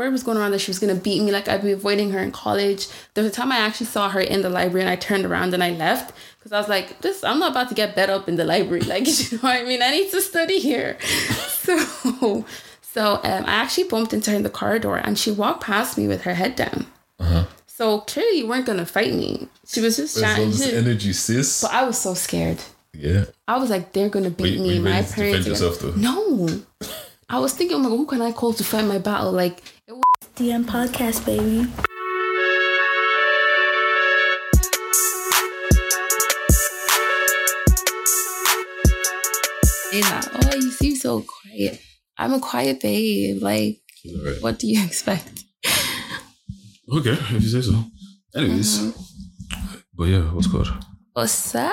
word was going around that she was gonna beat me, like I'd be avoiding her in college. There was a time I actually saw her in the library and I turned around and I left because I was like, this I'm not about to get bed up in the library. Like, you know what I mean? I need to study here. So so um, I actually bumped into her in the corridor and she walked past me with her head down. Uh-huh. So clearly you weren't gonna fight me. She was just trying this to energy, sis. but I was so scared. Yeah. I was like, they're gonna beat Were you- were me. you My to defend parents. are yourself, though? No. I was thinking, oh my god, who can I call to fight my battle? Like, it was DM podcast, baby. Yeah. Oh, you seem so quiet. I'm a quiet babe. Like, Alright. what do you expect? Okay, if you say so. Anyways. Mm-hmm. But yeah, what's good? What's up?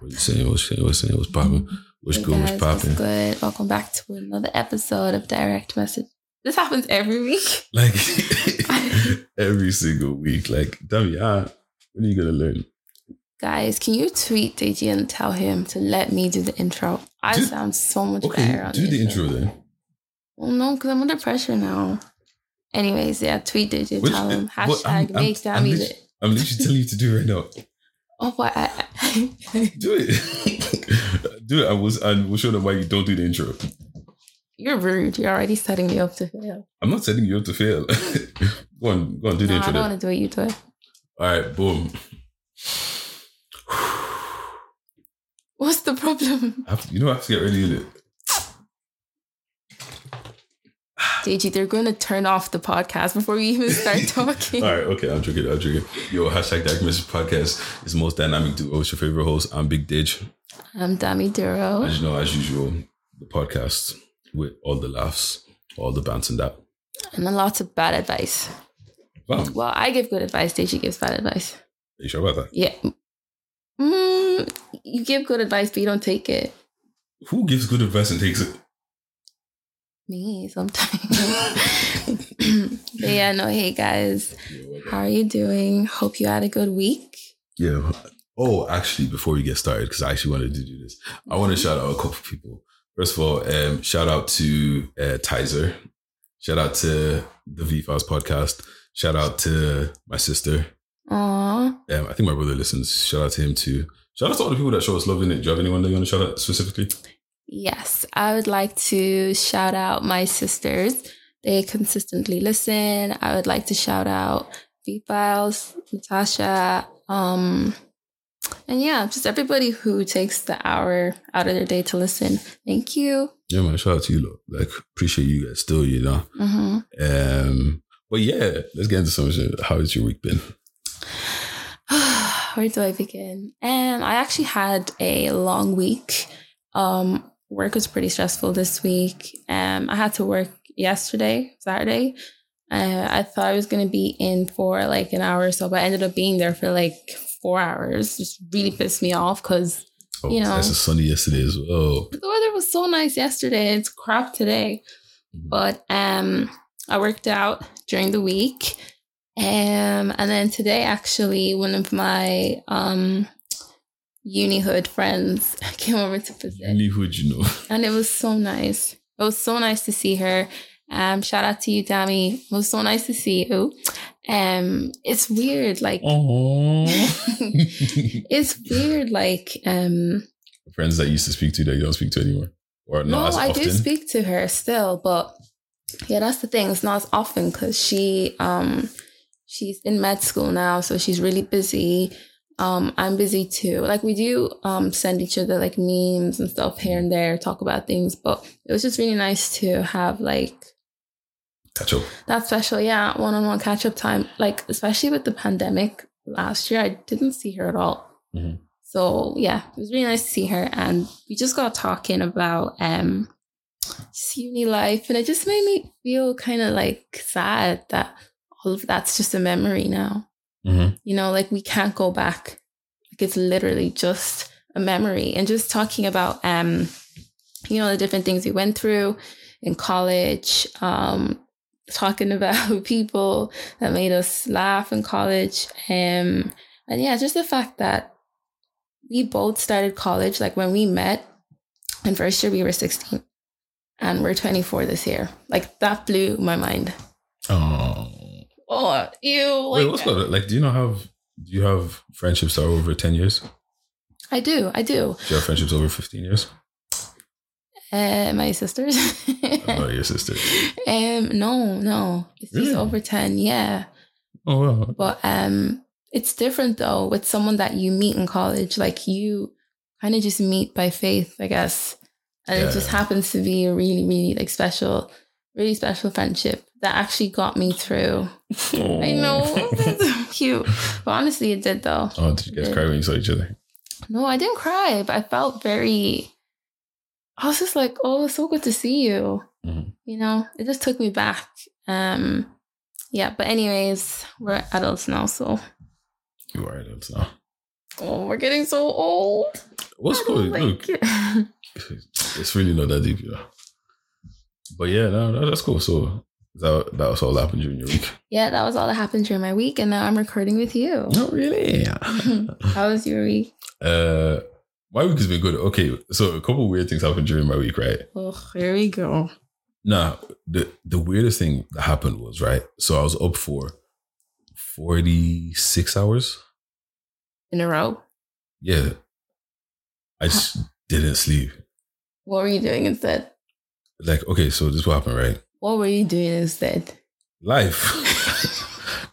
What you saying? What's saying? What's saying? What's popping? What's Hey good? Guys, what's popping? good? Welcome back to another episode of Direct Message. This happens every week. Like every single week. Like, damn yeah. When are you gonna learn? Guys, can you tweet Deji and tell him to let me do the intro? I Do- sound so much Okay, better on do the intro then. Well, no, because I'm under pressure now. Anyways, yeah, tweet Deji and tell him. what- I'm- Hashtag I'm- make I'm Dammy. I'm literally telling you to do it right now. Oh, what? I, I- Do it. Do it. I was and we'll show them why you don't do the intro. You're rude. You're already setting me up to fail. I'm not setting you up to fail. go on, go on, do the No, I don't want to do it. You do it. All right, boom. What's the problem? To- you know I have to get ready in it. Deji, they're going to turn off the podcast before we even start talking. All right, okay, I'll drink it. I'll drink it. Yo, hashtag Direct Message Podcast is the most dynamic duo. It's your favorite host. I'm Big Didge. I'm Dami Duro. As you know, as usual, the podcast with all the laughs, all the bounce and that. And then lots of bad advice. Wow, Well, I give good advice. Deji gives bad advice. are you sure about that? Yeah. Mm, you give good advice, but you don't take it. Who gives good advice and takes it? Me sometimes. but yeah, no, hey guys. How are you doing? Hope you had a good week. Yeah. Oh, actually, before we get started, because I actually wanted to do this, I want to shout out a couple of people. First of all, um, shout out to uh, Tizer. Shout out to the V Files podcast. Shout out to my sister. Aw. Um, I think my brother listens. Shout out to him too. Shout out to all the people that show us love in it. Do you have anyone that you want to shout out specifically? Yes, I would like to shout out my sisters. They consistently listen. I would like to shout out V Files, Natasha, um, and yeah, just everybody who takes the hour out of their day to listen. Thank you. Yeah, man. Shout out to you, lot. Like, appreciate you guys still, you know. hmm Um, but yeah, let's get into some shit. How has your week been? Where do I begin? And I actually had a long week. Um, work was pretty stressful this week. Um, I had to work yesterday, Saturday. Uh, I thought I was gonna be in for like an hour or so, but I ended up being there for like four hours. Just really pissed me off because Oh, You know. it's a sunny yesterday as well. the weather was so nice yesterday. It's crap today. Mhm. But um I worked out during the week. Um and then today actually one of my um uni hood friends came over to visit. Really would you know? And it was so nice. It was so nice to see her. Um shout out to you, Dami. It was so nice to see you. Um it's weird, like it's weird, like um Friends that you used to speak to that you don't speak to anymore, or not no, I often. do speak to her still, but yeah, that's the thing. It's not as often because she um she's in med school now, so she's really busy. Um, I'm busy too. Like we do um send each other like memes and stuff here and there, talk about things, but it was just really nice to have like Catch up. that special, yeah, one on one catch up time. Like especially with the pandemic last year, I didn't see her at all. Mhm. So yeah, it was really nice to see her, and we just got talking about um uni life, and it just made me feel kind of like sad that all of that's just a memory now. Mm-hmm. You know, like we can't go back. Like it's literally just a memory, and just talking about um you know the different things we went through in college um talking about people that made us laugh in college um and yeah just the fact that we both started college like when we met in first year we were 16 and we're 24 this year like that blew my mind Oh, Oh, ew. wait, Like, what's going? Like, do you not have? Do you have friendships that are over ten years? I do I do. Do. you have friendships over fifteen years? Uh, my sisters. Oh, your sister. um, no, no. It's just over 10. Yeah. Oh wow. But um, it's different though with someone that you meet in college. Like you kind of just meet by faith, I guess. And it just happens to be a really, really like special, really special friendship that actually got me through. I know. That's so cute. But honestly, it did though. Oh, did you guys Yeah. cry when you saw each other? No, I didn't cry, but I felt very. I was just like, "Oh, it's so good to see you." Mhm. You know, it just took me back. Um, yeah. But anyways, we're adults now, so You are adults now. oh, we're getting so old. What's going? don't? Look, it. it's really not that deep, you know. But yeah, no, no, that's cool. So that that was all that happened during your week. yeah, that was all that happened during my week, and now I'm recording with you. Not really. How was your week? uh, my week has been good. Okay, so a couple weird things happened during my week, right? Oh, here we go. Nah, the the weirdest thing that happened was right. So I was up for forty six hours. In a row. Yeah, I just didn't sleep. What were you doing instead? Like, okay, so this is what happened, right? What were you doing instead? life.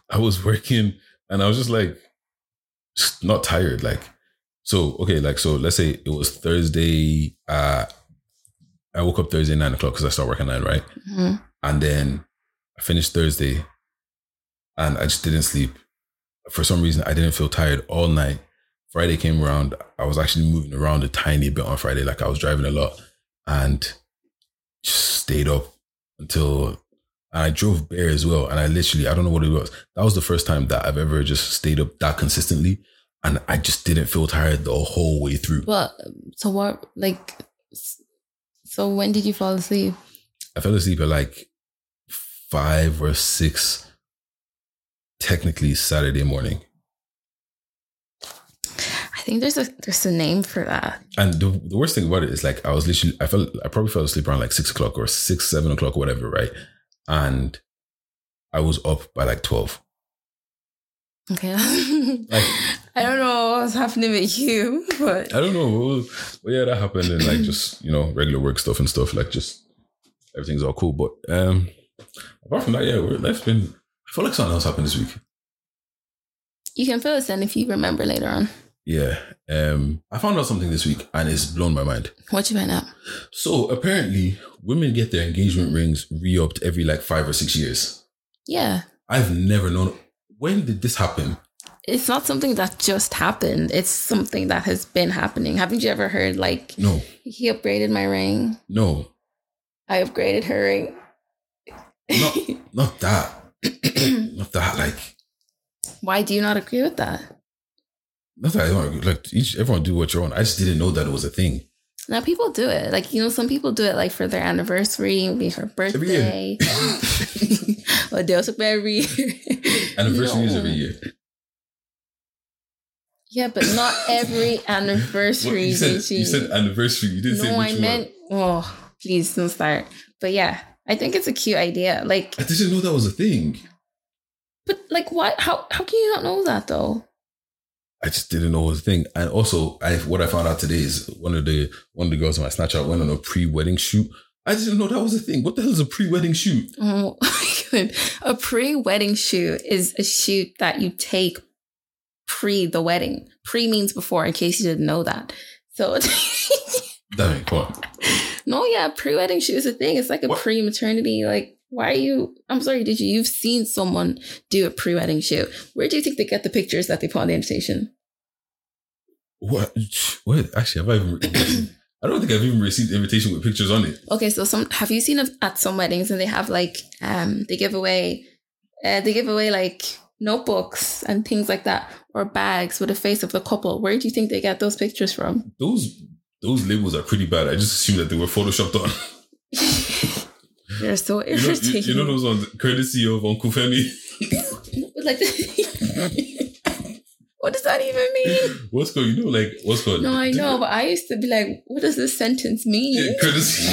I was working and I was just like, just not tired. Like, so, okay, like, so let's say it was Thursday. Uh, I woke up Thursday, nine o'clock because I start working nine, right? Mhm. And then I finished Thursday and I just didn't sleep. For some reason, I didn't feel tired all night. Friday came around. I was actually moving around a tiny bit on Friday. Like I was driving a lot and just stayed up until and I drove bare as well. And I literally, I don't know what it was. That was the first time that I've ever just stayed up that consistently. And I just didn't feel tired the whole way through. Well, so what? Like, so when did you fall asleep? I fell asleep at like five or six, technically Saturday morning. I think there's a there's a name for that. And the, the worst thing about it is like I was literally I felt I probably fell asleep around like six o'clock or six, seven o'clock, whatever, right? And I was up by like twelve. Okay. Like I don't know what's happening with you, but I don't know. Well, well, yeah, that happened and like just, you know, regular work stuff and stuff, like just everything's all cool. But um apart from that, yeah, life's been I feel like something else happened this week. you can fill us in if you remember later on. Yeah. Um I found out something this week and it's blown my mind. What you find out? So apparently women get their engagement rings re-upped every like five or six years. Yeah. I've never known when did this happen? It's not something that just happened. It's something that has been happening. Haven't you ever heard like No, he upgraded my ring? no, I upgraded her ring. not not that. not that like Why do you not agree with that? not that I don't like each everyone do what you want. I just didn't know that it was a thing. Now people do it. Like, you know, some people do it like for their anniversary, maybe her birthday. or Deus every year. Anniversary is No. every year. Yeah, but not every What, anniversary. you, said, you said anniversary. You didn't say no, which I one. meant. Oh, please don't start. But yeah, I think it's a cute idea. Like, I didn't know that was a thing. but like, why? How? How can you not know that though? I just didn't know it was a thing. And also, I what I found out today is one of the one of the girls on my Snapchat went on a pre-wedding shoot. I didn't know that was a thing. What the hell is a pre-wedding shoot? Oh, good. A pre-wedding shoot is a shoot that you take pre the wedding. Pre means before, in case you didn't know that. So, Damn it, come no, yeah, pre-wedding shoot is a thing. It's like a pre-maternity. Like, why are you? I'm sorry. Did you? You've seen someone do a pre-wedding shoot? Where do you think they get the pictures that they put on the invitation? What? What? Actually, have I even? I don't think I've even received an invitation with pictures on it. Okay, so some have you seen at some weddings and they have like um they give away uh, they give away like notebooks and things like that or bags with a face of the couple. Where do you think they get those pictures from? Those those labels are pretty bad. I just assumed that they were photoshopped on. They're so You know, you, you know those ones, courtesy of Uncle Femi. like what does that even mean? What's called? You know, like what's called? No, I know, but I used to be like, what does this sentence Yeah, mean? courtesy.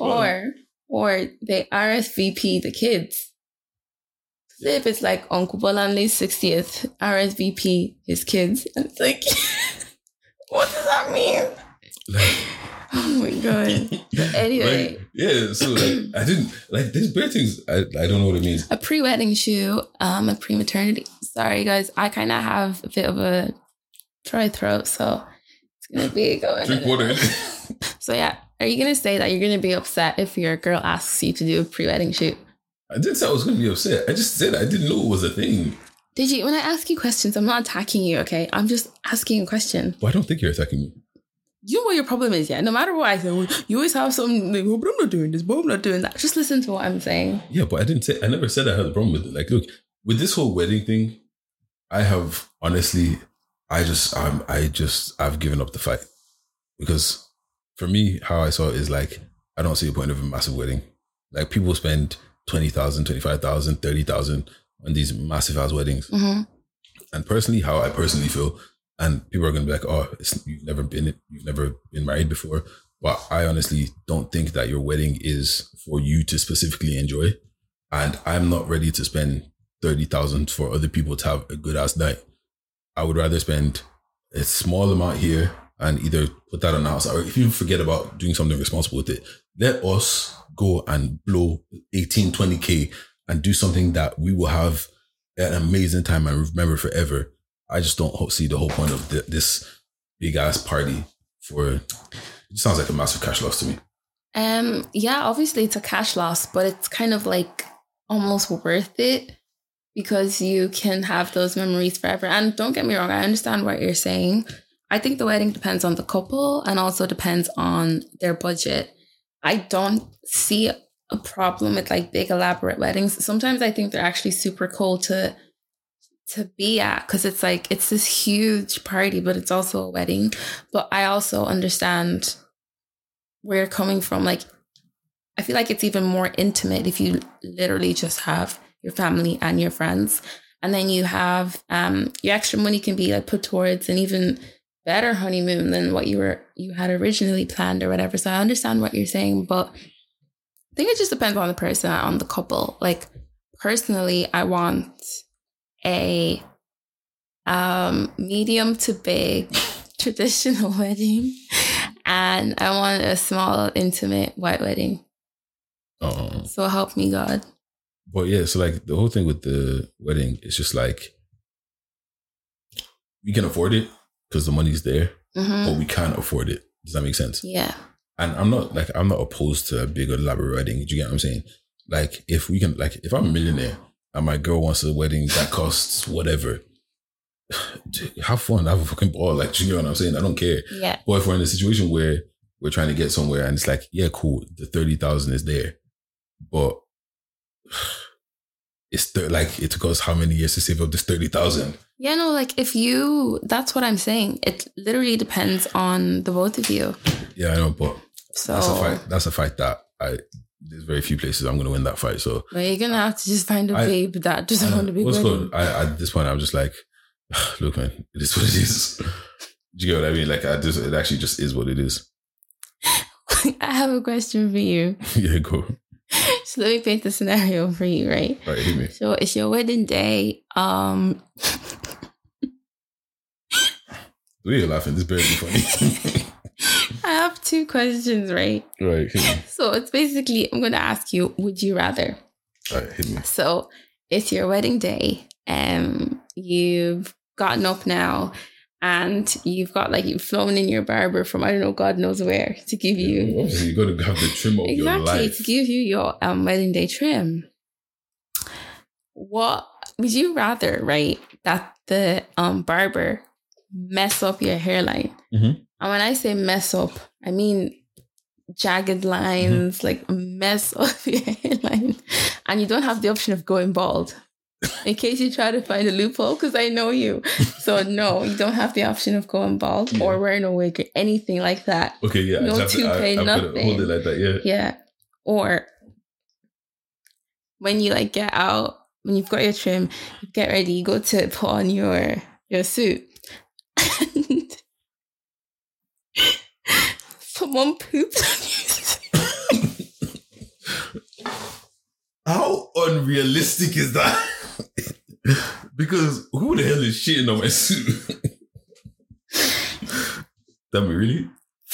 Or or they RSVP the kids. If it's like Uncle Bolanle's 60th, RSVP his kids. And it's like, what does that mean? Like, Oh my god. But anyway, like, yeah. So like, I didn't like there's bare things. I, I don't know what it means. a pre-wedding shoe, um, a pre-maternity. Sorry guys, I kind of have a bit of a dry throat, so it's gonna be going. Drink water. So yeah, are you gonna say that you're gonna be upset if your girl asks you to do a pre-wedding shoot? I didn't say I was gonna be upset. I just said I didn't know it was a thing. Did you? When I ask you questions, I'm not attacking you. Okay, I'm just asking a question. Well, I don't think you're attacking me. You know what your problem is, yeah. No matter what I say, well, you always have something. Like, oh, but I'm not doing this. But I'm not doing that. Just listen to what I'm saying. Yeah, but I didn't say. I never said I had a problem with it. Like, look, with this whole wedding thing, I have honestly, I just, I'm, I just, I've given up the fight because for me, how I saw it is like, I don't see a point of a massive wedding. Like, people spend 20,000, 25,000, 30,000 on these massive ass weddings. Mm-hmm. And personally, how I personally feel, and people are going to be like, "Oh, it's, you've never been you've never been married before." But I honestly don't think that your wedding is for you to specifically enjoy, and I'm not ready to spend thirty thousand for other people to have a good ass night. I would rather spend a small amount here and either put that on the house, or if you forget about doing something responsible with it, let us go and blow 18, 20 k and do something that we will have an amazing time and remember forever. I just don't see the whole point of th- this big ass party for. It sounds like a massive cash loss to me. Um, yeah, obviously it's a cash loss, but it's kind of like almost worth it because you can have those memories forever. And don't get me wrong, I understand what you're saying. I think the wedding depends on the couple and also depends on their budget. I don't see a problem with like big elaborate weddings. Sometimes I think they're actually super cool to to be at because it's like it's this huge party, but it's also a wedding. But I also understand where you're coming from. Like, I feel like it's even more intimate if you literally just have your family and your friends. And then you have um your extra money can be like put towards and even better honeymoon than what you were you had originally planned or whatever. So I understand what you're saying, but I think it just depends on the person, on the couple. Like personally, I want a um medium to big traditional wedding and I want a small intimate white wedding. Um, So help me God. but yeah, so like the whole thing with the wedding, it's just like we can afford it because the money's there, Mhm. but we can't afford it. Does that make sense? Yeah. And I'm not like I'm not opposed to a big elaborate wedding. Do you get what I'm saying? Like if we can, like if I'm a millionaire and my girl wants a wedding that costs whatever, have fun, have a fucking ball. Like do you know what I'm saying? I don't care. Yeah. But if we're in a situation where we're trying to get somewhere and it's like, yeah, cool, the thirty thousand is there, but it's th- like it took us how many years to save up this thirty thousand? Yeah, no, like if you, that's what I'm saying. It literally depends on the both of you. Yeah, I know, but So that's a fight. That's a fight that I. There's very few places I'm going to win that fight. So but you're gonna have to just find a I- babe that doesn't want to be what's good? I, at this point, I'm just like, look, man, it is what it is. Do you get what I mean? Like, I just, it actually just is what it is. I have a question for you. yeah, go. So let me paint the scenario for you, right? All right, hit me. So it's your wedding day. Um, way you're laughing, this barely funny. I have two questions, right? right. So it's basically I'm gonna ask you, would you rather? All right, hit me. So it's your wedding day. Um, you've gotten up now, and you've got like you've flown in your barber from I don't know God knows where to give you Obviously, you got to have the trim of your exactly life. to give you your um wedding day trim. What would you rather, right? That the um barber mess up your hairline, Mhm. and when I say mess up, I mean jagged lines, like mess up your hairline, and you don't have the option of going bald. In case you try to find a loophole, because I know you. So no, you don't have the option of going bald Yeah. or wearing a wig or anything like that. Okay, yeah. No I, toupee, I'm nothing. hold it like that, yeah. Yeah. Or when you like get out, when you've got your trim, you get ready, you go to put on your your suit. And someone poops on suit. How unrealistic is that? because who the hell is shitting on my suit? Damn it, really?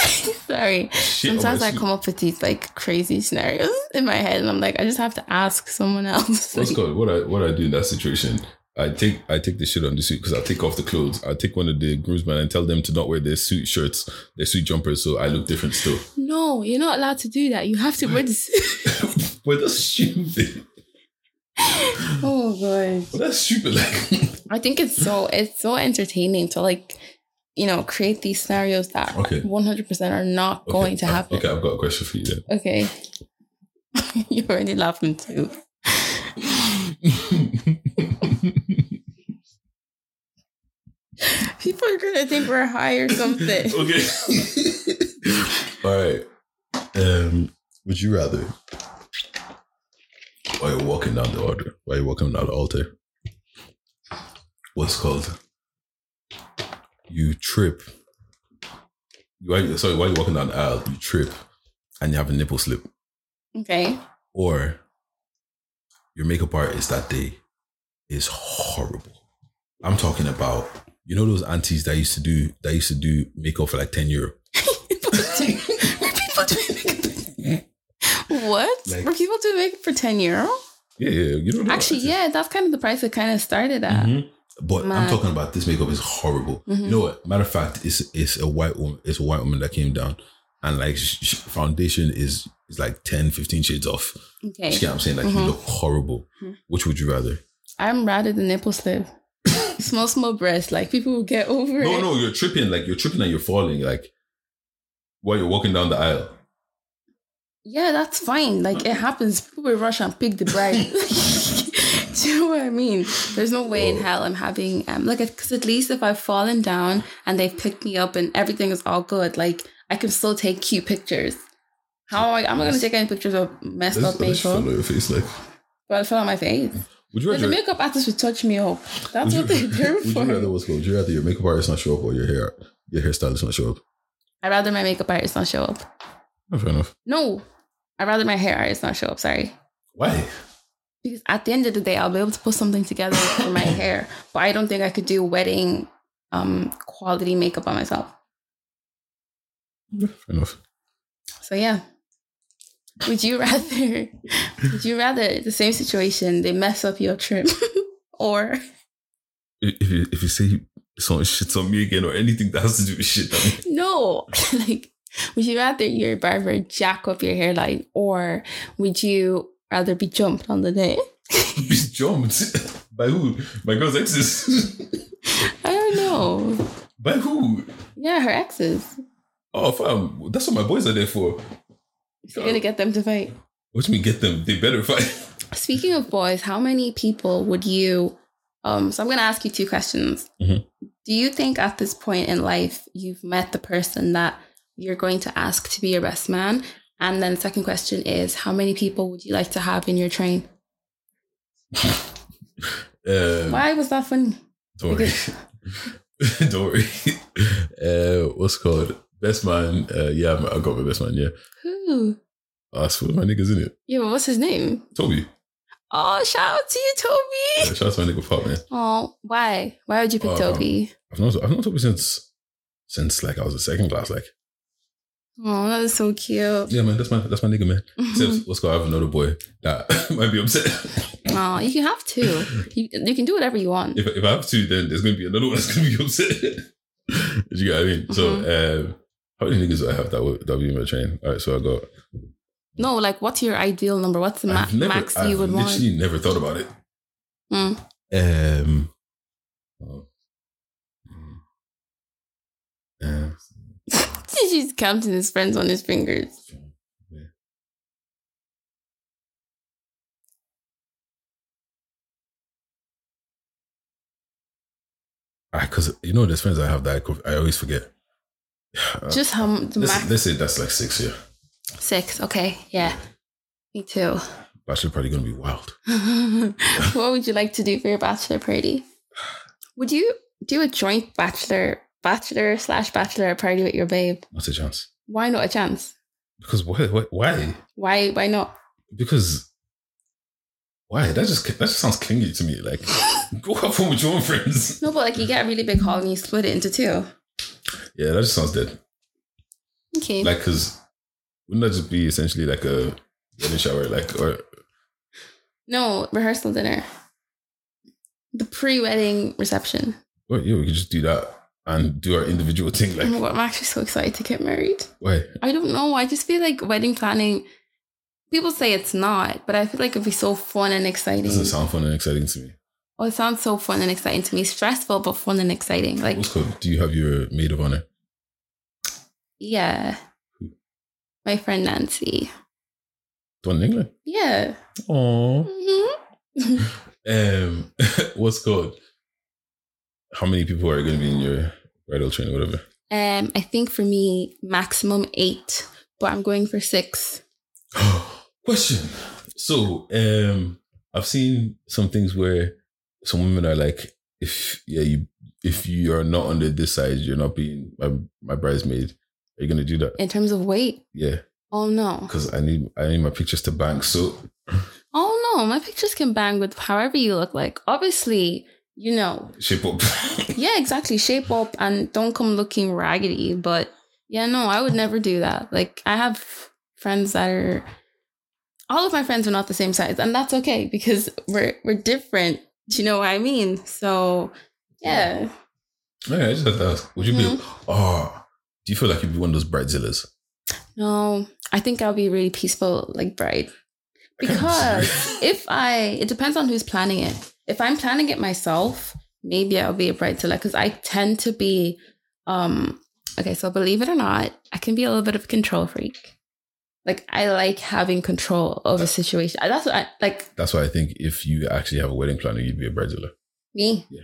Sorry. Shit Sometimes I suit. come up with these like crazy scenarios in my head, and I'm like, I just have to ask someone else. What's Like, called what I what I do in that situation? I take I take the shit on the suit because I take off the clothes. I take one of the groomsmen and tell them to not wear their suit shirts, their suit jumpers, so I look different still. no, you're not allowed to do that. You have to wear the suit. but that's stupid. oh god. But that's stupid. Like I think it's so it's so entertaining to like, you know, create these scenarios that Okay. 100% are not Okay, going to happen. Okay, I've got a question for you then. Okay. You're already laughing too. People are gonna think we're high or something. okay. All right. Um, would you rather while you're walking down the altar, while you're walking down the altar, what's called? You trip. You while you- sorry, while you're walking down the aisle, you trip and you have a nipple slip. Okay. Or your makeup artist that day is horrible. I'm talking about you know those aunties that used to do that used to do makeup for like 10 euro. People doing makeup. What? Like- Were people doing makeup for 10 euro? Yeah, yeah. You know Actually, aunties? yeah, that's kind of the price it kind of started at. Mhm. But I'm talking about this makeup is horrible. Mhm. You know what? Matter of fact, it's it's a white woman. It's a white woman that came down, and like foundation is is like 10, 15 shades off. Okay. You get what I'm saying? Like you Mhm. look horrible. Mhm. Which would you rather? I'm rather the nipple slip. small, small breasts. Like people will get over No, it. No, no, you're tripping. Like you're tripping and you're falling. Like while you're walking down the aisle. Yeah, that's fine. Like it happens. People will rush and pick the bride. Do you know what I mean? There's no way in hell I'm having um like because at least if I've fallen down and they've picked me up and everything is all good, like I can still take cute pictures. How am I? I'm not gonna take any pictures of messed up makeup. follow your face. Like, But I fell on my face. would you But the makeup artist would touch me up. That's what you, they're there would for. you rather what's called? Would you rather your makeup artist not show up or your hair your hairstylist not show up? I'd rather my makeup artist not show up. Oh, fair enough. No, I'd rather my hair artist not show up. Sorry. Why? Because at the end of the day, I'll be able to put something together for my hair, but I don't think I could do wedding um quality makeup on myself. Fair enough. So yeah. Would you rather would you rather the same situation they mess up your trip or If you if you say someone shits on me again or anything that has to do with shit, no like would you rather your barber jack up your hairline or would you rather be jumped on the day? be jumped by who? My girl's exes. I don't know. by who? Yeah, her exes. Oh, fam, that's what my boys are there for. You're gonna get them to fight. What do you mean get them? They better fight. Speaking of boys, how many people would you? Um, so I'm going to ask you two questions. Mhm. Do you think at this point in life you've met the person that you're going to ask to be your best man? And then the second question is, how many people would you like to have in your train? Um, Why was that funny? Don't worry. don't worry. Uh, what's called best man? Uh, yeah, I got my best man. Yeah, Who? oh, that's for my niggas, isn't it? Yeah, but what's his name? Toby. Oh, shout out to you, Toby. Yeah, shout out to my nigga Pop, man. Oh, why? Why would you pick Uh, Toby? I've known I've known Toby since since like I was a second class. Like, Oh, that is so cute. yeah, man, that's my that's my nigga, man. Except called I have another boy that might be upset. oh, you can have two. You, you can do whatever you want. if if I have to, then there's gonna be another one that's gonna be upset. You get what I mean? So, um, how many niggas do I have that would that would be in my train? All right, so I got. No, like what's your ideal number? What's the ma- never, max I've you would want? I literally never thought about it. Mm. Um. oh, She's counting his friends on his fingers. I because you know, there's friends I have that I, I always forget. Just how m- the let's, let's say that's like six. Yeah, six. Okay, yeah, me too. Bachelor party gonna be wild. what would you like to do for your bachelor party? Would you do a joint bachelor bachelor slash bachelor party with your babe? Not a chance. Why not a chance? Because why? Why? Why? Why? Why not? Because Why? That just that just sounds clingy to me. Like, go have fun with your own friends. No, but like you get a really big hall and you split it into two. Yeah, that just sounds dead. Okay. Like, cause wouldn't that just be essentially like a wedding shower? Like, or no, rehearsal dinner. The pre-wedding reception. well, yeah, we could just do that and do our individual thing. Oh Like, god, I'm actually so excited to get married. why? I don't know. I just feel like wedding planning. People say it's not, but I feel like it'd be so fun and exciting. Doesn't sound fun and exciting to me. Oh, it sounds so fun and exciting to me. Stressful, but fun and exciting. Like, What's called? Do you have your maid of honor? yeah. My friend Nancy. The one in England? Yeah. Oh. hmm Um, what's called? How many people are going to be in your bridal train or whatever? Um, I think for me, maximum eight, but I'm going for six. Question. So, um, I've seen some things where some women are like, if yeah, you if you are not under this size, you're not being my my bridesmaid. Are you gonna do that? In terms of weight, Yeah, oh no. because I need I need my pictures to bang. So Oh no, my pictures can bang with however you look like. Obviously, you know, shape up. yeah, exactly. Shape up and don't come looking raggedy. But yeah, no, I would never do that. Like I have friends that are all of my friends are not the same size, and that's okay because we're we're different. Do you know what I mean? So yeah. yeah, I just had to ask. Would you be? Oh, do you feel like you'd be one of those bridezillas? No, I think I'll be really peaceful like bride. Because if I, it depends on who's planning it. If I'm planning it myself, maybe I'll be a bridezilla because I tend to be, um, okay, so believe it or not, I can be a little bit of a control freak. Like I like having control of a situation. That's what I like That's why I think if you actually have a wedding planner, you'd be a bridezilla. me. Yeah.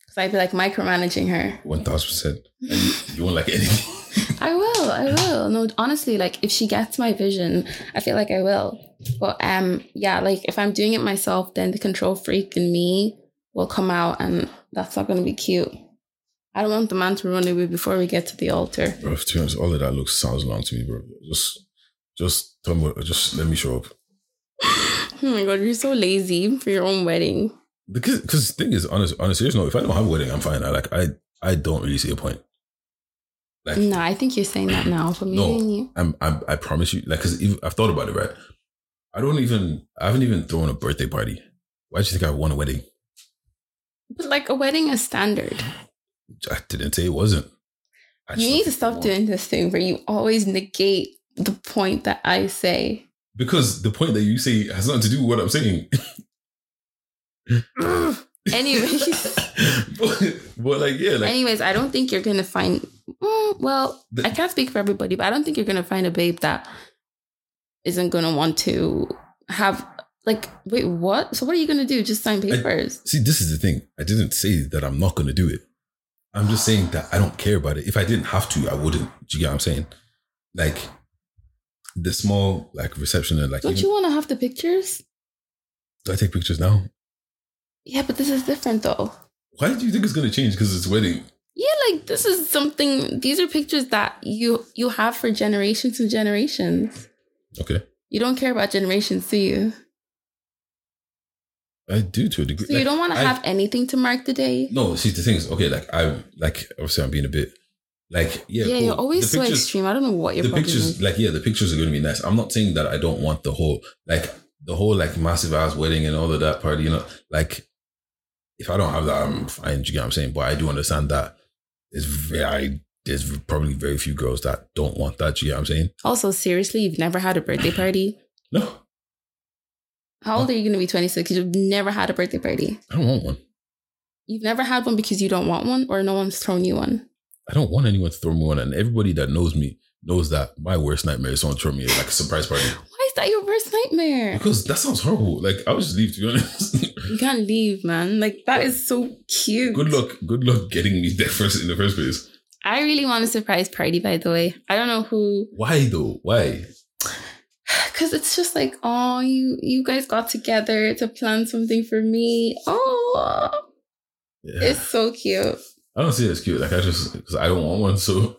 Because I'd be like micromanaging her. One thousand percent. You, you won't like anything. I will, I will. No, honestly, like if she gets my vision, I feel like I will. But um, yeah, like if I'm doing it myself, then the control freak in me will come out, and that's not going to be cute. I don't want the man to run away before we get to the altar. bro, to be honest, all of that looks sounds long to me, bro. Just, just tell me, just let me show up. Oh my god, you're so lazy for your own wedding. Because, because the thing is, honest, on a serious note, if I don't have a wedding, I'm fine. I like, I, I don't really see a point. Like, No, I think you're saying that now, for me No. and you. I'm, I'm, I promise you, like, because I've thought about it, right? I don't even, I haven't even thrown a birthday party. Why do you think I want a wedding? But like a wedding is standard. I didn't say it wasn't. I You need to stop doing this thing where you always negate the point that I say. because the point that you say has nothing to do with what I'm saying. Anyways. but, but like, yeah, like Anyways, I don't think you're gonna find. Mm, well, The- I can't speak for everybody, but I don't think you're gonna find a babe that isn't gonna want to have like. Wait, what? So what are you gonna do? Just sign papers? See, this is the thing. I didn't say that I'm not going to do it. I'm just saying that I don't care about it. If I didn't have to, I wouldn't. Do you get what I'm saying? Like the small like reception and like. don't even- you want to have the pictures? do I take pictures now? Yeah, but this is different though. Why do you think it's going to change? Because it's wedding. Yeah, like this is something. These are pictures that you you have for generations and generations. Okay, You don't care about generations, do you? I do to a degree. So you don't want to have anything to mark the day. No, see the thing is, okay, like I'm like obviously I'm being a bit like yeah. Yeah, cool. you're always The so pictures- extreme. I don't know what you're. the pictures is. like yeah the pictures are going to be nice i'm not saying that i don't want the whole like the whole like massive ass wedding and all of that party you know like if i don't have that i'm fine do you get what i'm saying but i do understand that there's very there's probably very few girls that don't want that do you get what i'm saying Also, seriously, you've never had a birthday party. no How old are you going to be? 26. You've never had a birthday party. i don't want one You've never had one because you don't want one or no one's thrown you one. i don't want anyone to throw me one and everybody that knows me knows that my worst nightmare is someone throw me like a surprise party is that your worst nightmare? because that sounds horrible like i would just leave to be honest You can't leave, man. Like, that is so cute. good luck good luck getting me there first in the first place I really want a surprise party, by the way. I don't know who, why though why because it's just like, oh, you you guys got together to plan something for me. Oh, yeah. it's so cute. I don't see it as cute. Like I just because I don't want one. So,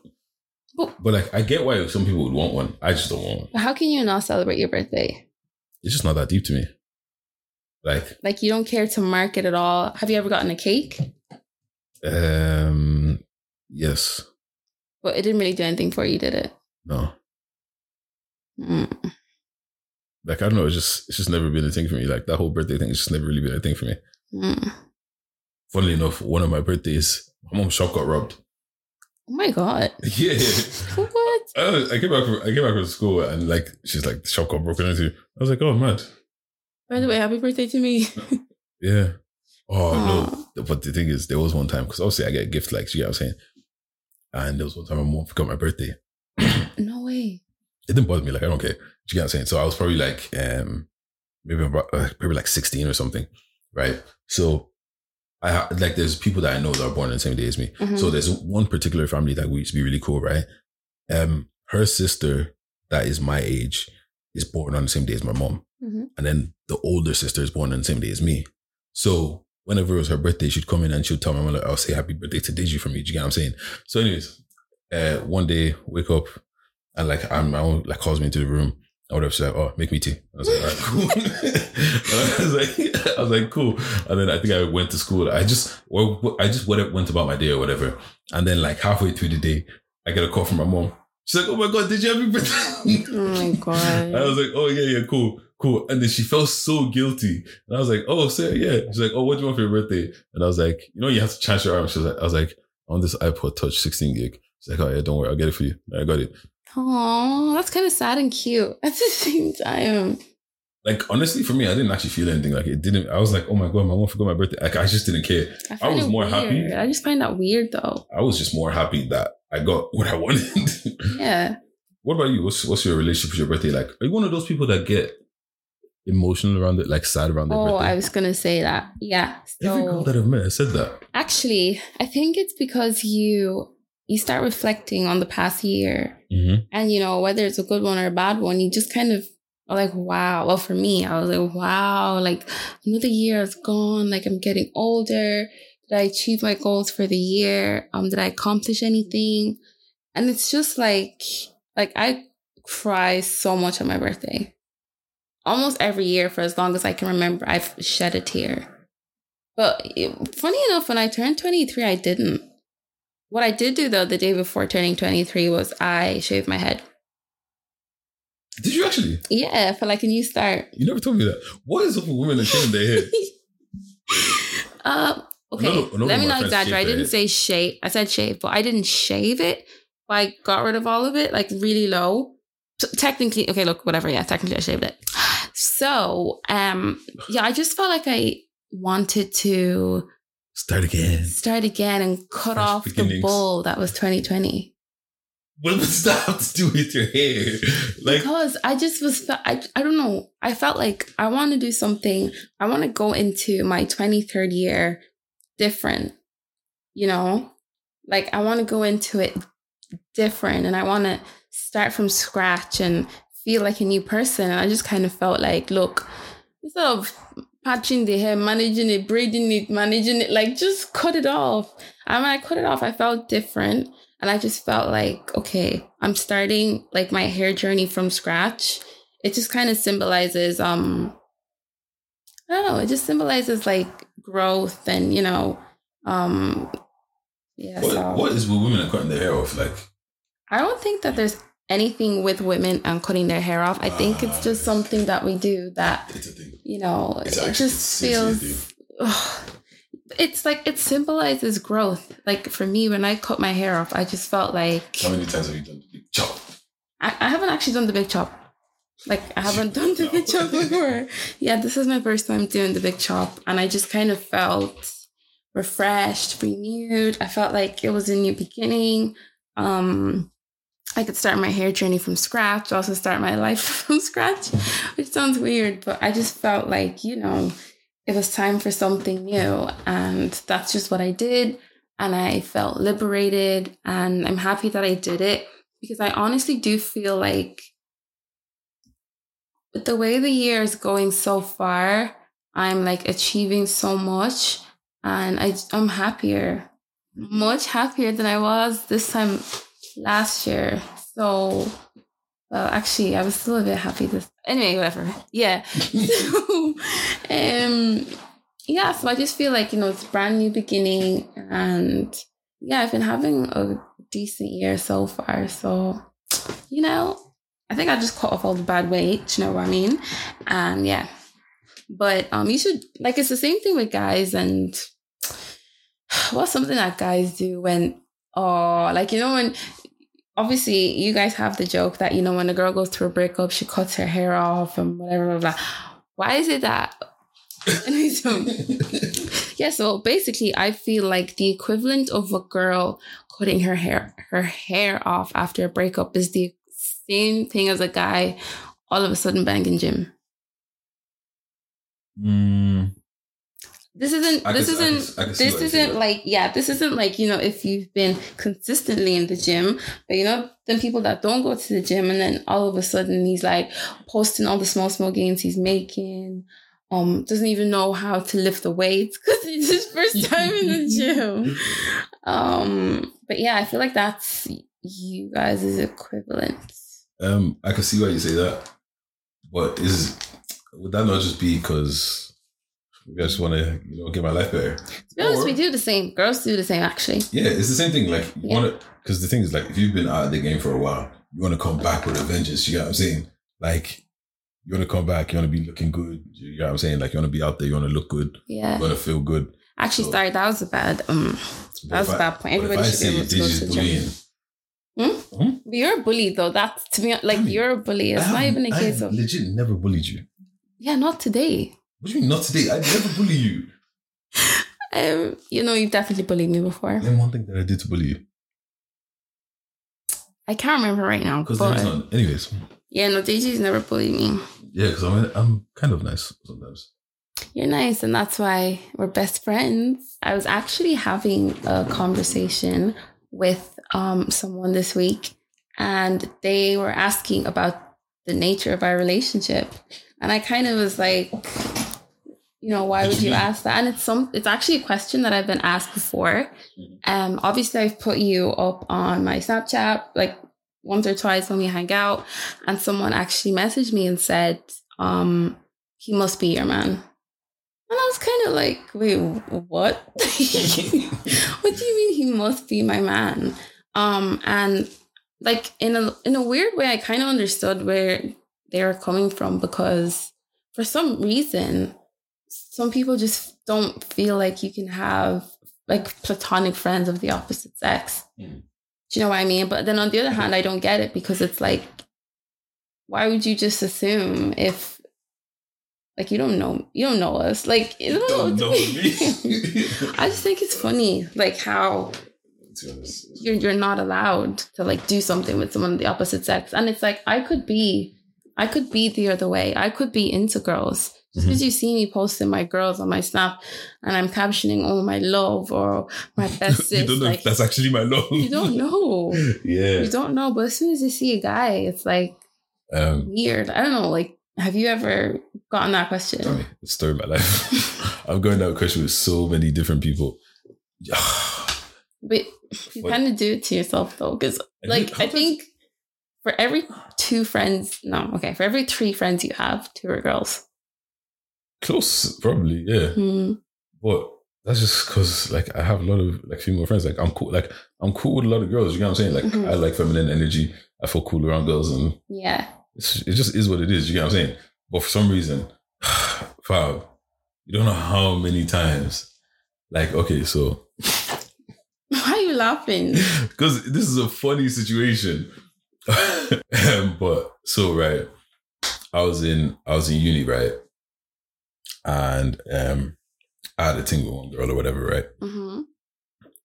But- but like I get why some people would want one. I just don't want one. How can you not celebrate your birthday? It's just not that deep to me. Like, Like you don't care to mark it at all. Have you ever gotten a cake? um, yes, But it didn't really do anything for you, did it? no. Mm. Like, I don't know. It's just, it's just never been a thing for me. Like that whole birthday thing, it's just never really been a thing for me. Mm. Funnily enough, one of my birthdays, my mom's shop got robbed. Oh my god. Yeah. What? I, I came back from I came back from school and like she's like the shop got broken into. I was like, oh mad. By the way, happy birthday to me. Yeah. Oh Aw. no. But the thing is, there was one time because obviously I get a gift like what I'm saying. And there was one time my mom forgot my birthday. no way. It didn't bother me, like I don't care. Do you get what I'm saying? So I was probably like um maybe about uh, probably like 16 or something. Right. So I like there's people that I know that are born on the same day as me. Mhm. So there's one particular family that we used to be really cool, right? Um, her sister that is my age is born on the same day as my mom, Mhm. and then the older sister is born on the same day as me. So whenever it was her birthday, she'd come in and she'd tell my mom, like, "I'll say happy birthday to Deji from me." Do you get what I'm saying? So, anyways, uh, one day wake up and like I'm, my mom like calls me into the room. Or whatever. She's like, "Oh, make me tea." I was like, "All right, cool." I was like, "I was like, cool." And then I think I went to school. I just, well, I just went went about my day or whatever. And then like halfway through the day, I get a call from my mom. She's like, "Oh my god, did you have your birthday?" Oh my god. I was like, "Oh yeah, yeah, cool, cool." And then she felt so guilty, and I was like, "Oh, Sarah, yeah." She's like, "Oh, what do you want for your birthday?" And I was like, "You know, you have to chance your arm." She was like, "I was like, on this iPod Touch 16 gig." She's like, "Oh yeah, don't worry, I'll get it for you." And I got it. Oh, that's kind of sad and cute at the same time. Like honestly, for me, I didn't actually feel anything. Like it didn't. I was like, "Oh my god, my mom forgot my birthday." Like I just didn't care. I, find was it more happy. I just find that weird though. I was just more happy that I got what I wanted. Yeah. what about you? What's what's your relationship with your birthday like? Are you one of those people that get emotional around it, like sad around their Oh, birthday? I was gonna say that. Yeah. Every girl that I've met has said that. actually, I think it's because you you start reflecting on the past year Mm-hmm. and you know whether it's a good one or a bad one you just kind of are like wow. Well for me i was like wow. Like another year is gone like i'm getting older. Did i achieve my goals for the year? Um did i accomplish anything? And it's just like like i cry so much on my birthday. Almost every year for as long as i can remember i've shed a tear. But it- funny enough when i turned 23 i didn't what I did do though the day before turning 23 was I shaved my head. Did you actually? Yeah, for like a new start. You never told me that. What is up with women that shaving their head? Uh, okay, let me not exaggerate. I didn't say shave. I said shave, but I didn't shave it. I got rid of all of it, like really low. So technically, okay, look, whatever. Yeah, technically, I shaved it. So, um, yeah, I just felt like I wanted to Start again. start again and cut Fresh off the beginnings. bull that was 2020. What does that have to do with your hair? Like, because I just was, I, I don't know. I felt like I want to do something. I want to go into my 23rd year different, you know? Like, I want to go into it different and I want to start from scratch and feel like a new person. And I just kind of felt like, look, instead of patching the hair, managing it, braiding it, managing it, like, just cut it off. And when I cut it off, I felt different. And I just felt like, okay, I'm starting like my hair journey from scratch. It just kind of symbolizes, um, I don't know, it just symbolizes like growth and, you know, um, yeah. what, so what is with women and cutting their hair off? Like, I don't think that there's anything with women and cutting their hair off. I think it's just something that we do that, it's a thing. You know, It's it just feels. Ugh. it's like it symbolizes growth. Like for me, when I cut my hair off, I just felt like How many times have you done the big chop? I, I haven't actually done the big chop. Like I haven't done the big chop before. Yeah, this is my first time doing the big chop, and I just kind of felt refreshed, renewed. I felt like it was a new beginning. Um, I could start my hair journey from scratch, also start my life from scratch, which sounds weird, but I just felt like you know it was time for something new, and that's just what I did. And I felt liberated, and I'm happy that I did it because I honestly do feel like with the way the year is going so far, I'm like achieving so much and I, I'm happier, much happier than I was this time last year. So Well, actually, I was still a bit happy this. Anyway, whatever. Yeah. um, yeah. So I just feel like you know it's brand new beginning, and yeah, I've been having a decent year so far. So, you know, I think I just cut off all the bad weight. You know what I mean? And yeah, but um, you should like it's the same thing with guys and what's something that guys do when oh like you know when obviously you guys have the joke that you know when a girl goes through a breakup she cuts her hair off and whatever blah, blah. why is it that yeah so basically i feel like the equivalent of a girl cutting her hair her hair off after a breakup is the same thing as a guy all of a sudden banging gym. Mm, this isn't I this can- isn't I can this what you're saying. isn't like yeah this isn't like you know if you've been consistently in the gym but you know then people that don't go to the gym and then all of a sudden he's like posting all the small small gains he's making um doesn't even know how to lift the weights because it's his first time in the gym um but yeah i feel like that's you guys' is equivalent um, I can see why you say that, but is would that not just be because I just want to you know get my life better? to be honest Or- we do the same girls do the same actually Yeah, it's the same thing. Like you Yeah. want to, because the thing is, like if you've been out of the game for a while, you want to come back with a vengeance. You get what I'm saying? Like you want to come back, you want to be looking good. You get what I'm saying? Like you want to be out there, you want to look good, yeah you want to feel good. actually So- sorry that was a bad um But That's if a I- bad point. Everybody I should be able to go to the gym. bullying, But you're a bully though. That's to me like I mean, you're a bully. It's I not even a case of legit never bullied you. yeah, not today. What do you mean not today? I never bully you. Um, you know, you've definitely bullied me before. Then one thing that I did to bully you I can't remember right now, because there none. Anyways, yeah, no, DJ's never bullied me. yeah, because I'm I'm kind of nice sometimes. You're nice, and that's why we're best friends. I was actually having a conversation with um someone this week, and they were asking about the nature of our relationship, and I kind of was like, you know, why would you ask that? And it's some, it's actually a question that I've been asked before. Um, obviously, I've put you up on my Snapchat like once or twice when we hang out, and someone actually messaged me and said, um, he must be your man. And I was kind of like, wait, what? what do you mean he must be my man? Um, and like in a in a weird way, I kind of understood where they were coming from because for some reason, some people just don't feel like you can have like platonic friends of the opposite sex. Mm. Do you know what I mean? But then on the other hand, I don't get it because it's like, why would you just assume if like you don't know you don't know us like you don't, Don't know know me. I just think it's funny like how To be honest, you're you're not allowed to like do something with someone of the opposite sex. And it's like I could be I could be the other way. I could be into girls. Just because you see me posting my girls on my snap and I'm captioning oh my love or my best you don't know like if that's actually my love. you don't know. yeah. You don't know. But as soon as you see a guy, it's like Um, weird. I don't know, like have you ever gotten that question? me the story of my life. I'm going down question with so many different people. But you kind of do it to yourself though, because like I think for every two friends, no, okay, for every three friends you have, two are girls. Close, probably, yeah. Hmm. But that's just because like I have a lot of like female friends. Like I'm cool. Like I'm cool with a lot of girls. You know what I'm saying? Like Mhm. I like feminine energy. I feel cool around girls, and Yeah. it's, it just is what it is. You get what I'm saying? But for some reason, Fab, you don't know how many times. Like okay, so Why are you laughing? because this is a funny situation. but so right, I was in I was in uni right, and um, I had a thing with one girl or whatever right. hmm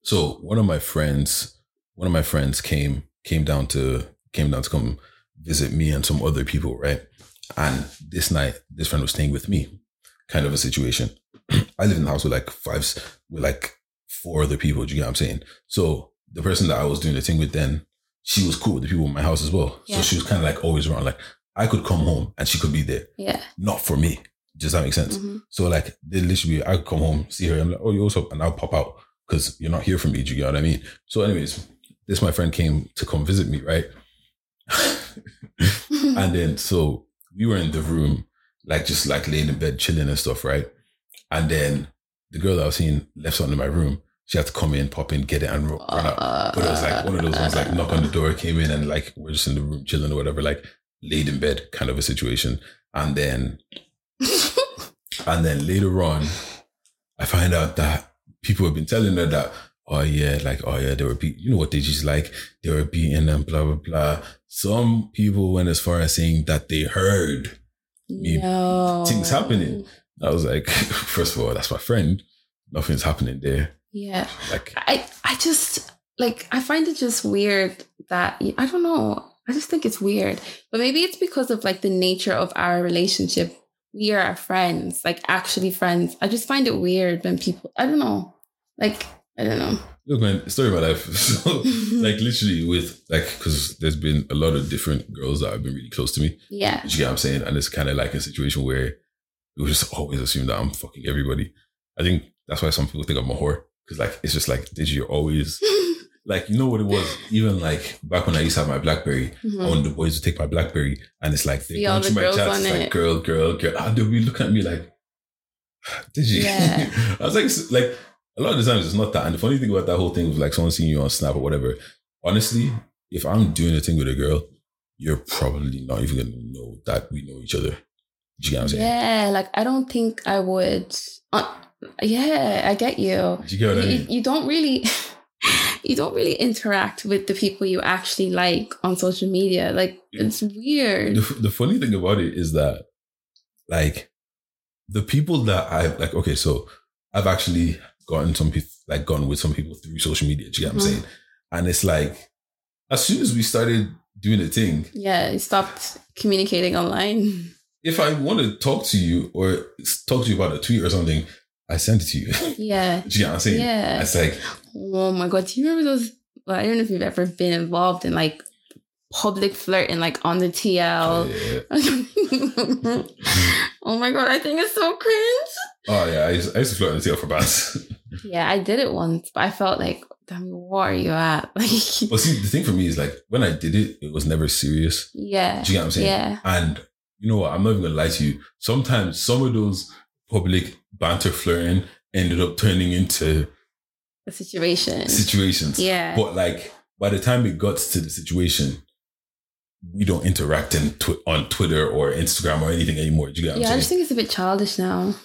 So one of my friends, one of my friends came came down to came down to come visit me and some other people, right? And this night, this friend was staying with me, kind of a situation. I live in the house with like five, with like four other people. Do you get what I'm saying? So the person that I was doing the thing with then, she was cool with the people in my house as well. Yeah. So she was kind of like always around. Like I could come home and she could be there, Yeah. not for me. Does that make sense? hmm So like they literally, I come home, see her, I'm like, oh, you up? And I'll pop out because you're not here from me. Do you get what I mean? So, anyways, this my friend came to come visit me, right? and then so we were in the room, like just like laying in bed, chilling and stuff, right? And then the girl that I was seeing left something in my room. She had to come in, pop in, get it, and run out. But it was like one of those ones, like knock on the door, came in, and like we're just in the room chilling or whatever, like laid in bed kind of a situation. And then, and then later on, I find out that people have been telling her that, oh yeah, like oh yeah, they were beat. You know what they just like they were beating and blah blah blah. Some people went as far as saying that they heard me- no. things happening. I was like, first of all, that's my friend. Nothing's happening there. Yeah. Like, I I just like I find it just weird that I don't know. I just think it's weird. But maybe it's because of like the nature of our relationship. We are friends, like actually friends. I just find it weird when people I don't know. Like I don't know. look, man, story of my life. So, like, literally, with like, because there's been a lot of different girls that have been really close to me. Yeah. You get what I'm saying? And it's kind of like a situation where we just always assume that I'm fucking everybody. I think that's why some people think I'm a whore. Because, like, it's just like, did you always, like, you know what it was? Even like back when I used to have my Blackberry, Mhm. when the boys to take my Blackberry and it's like, they're going the through my chats, on it's like, it. girl, girl, girl. And they'll be looking at me like, did you? Yeah. I was like, like, a lot of the times it's not that. And the funny thing about that whole thing of like someone seeing you on Snap or whatever, honestly, if I'm doing a thing with a girl, you're probably not even gonna know that we know each other. Do you get what I'm saying? Yeah, like I don't think I would. Uh, yeah, I get you. Do you get what I mean? you don't really, you don't really interact with the people you actually like on social media. Like it's weird. The, the funny thing about it is that, like, the people that I like, okay, so I've actually gotten some people, like, gone with some people through social media. Do you get what I'm Mhm. saying? And it's like, as soon as we started doing the thing, Yeah, you stopped communicating online. if I want to talk to you or talk to you about a tweet or something, I sent it to you. Yeah, Do you know what I'm saying? yeah. It's like, Oh my god, do you remember those? Well, I don't know if you've ever been involved in like public flirting, like on the TL. Oh, yeah. oh my god, I think it's so cringe. oh yeah, I used, I used to flirt on the TL for bands. Yeah, I did it once, but I felt like, damn, what are you at? Like, but see, the thing for me is like when I did it, it was never serious. yeah, Do you get what I'm saying? yeah, And you know what? I'm not even gonna lie to you. Sometimes some of those public banter flirting ended up turning into the situation. situations. Yeah, But like by the time it got to the situation, we don't interact in tw- on Twitter or Instagram or anything anymore. Do you get yeah. I just think it's a bit childish now.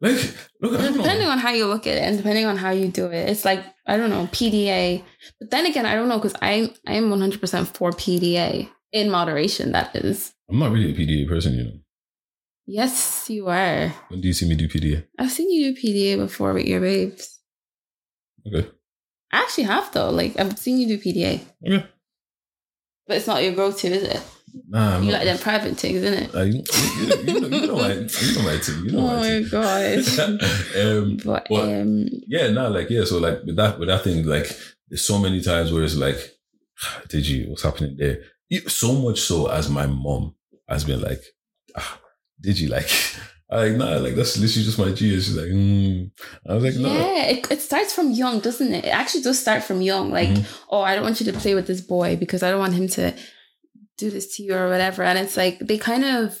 Like, look, Depending know. on how you look at it and depending on how you do it, it's like I don't know PDA. But then again, I don't know because I I am one hundred percent for PDA in moderation. That is. I'm not really a PDA person, you know. Yes, you are. When do you see me do PDA? I've seen you do PDA before with your babes. Okay. I actually have though. Like I've seen you do PDA, Okay. but it's not your go-to, is it? Nah, I'm you not. like them private things, isn't it? Uh, you, you, you, know, you know my, you know my thing. You know oh my my god. um, but What? um, yeah, no, like yeah. So like with that, with that thing, like there's so many times where it's like, did you? What's happening there? So much so as my mom has been like, ah, did you like? I like nah, like that's literally just my G. And she's like, mm. I was like, no. yeah, it, it starts from young, doesn't it? It actually does start from young. Like, Mhm. oh, I don't want you to play with this boy because I don't want him to do this to you or whatever. And it's like they kind of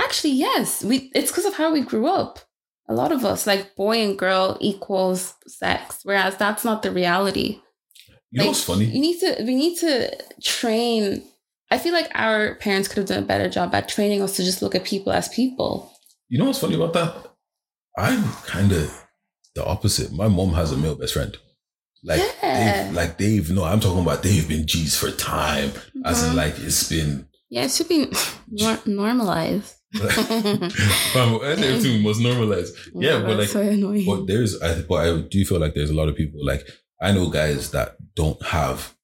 actually, yes, we it's because of how we grew up. A lot of us, like boy and girl equals sex, whereas that's not the reality. You know what's funny? You need to we need to train. I feel like our parents could have done a better job at training us to just look at people as people. You know what's funny about that? I'm kind of the opposite. My mom has a male best friend. Like Yeah. they've, like they've no, I'm talking about they've been G's for time. As in Mhm. like it's been Yeah, it should be nor- normalized. Fam, everything was normalized. Yeah, but like so annoying. but there's I but I do feel like there's a lot of people like I know guys that don't have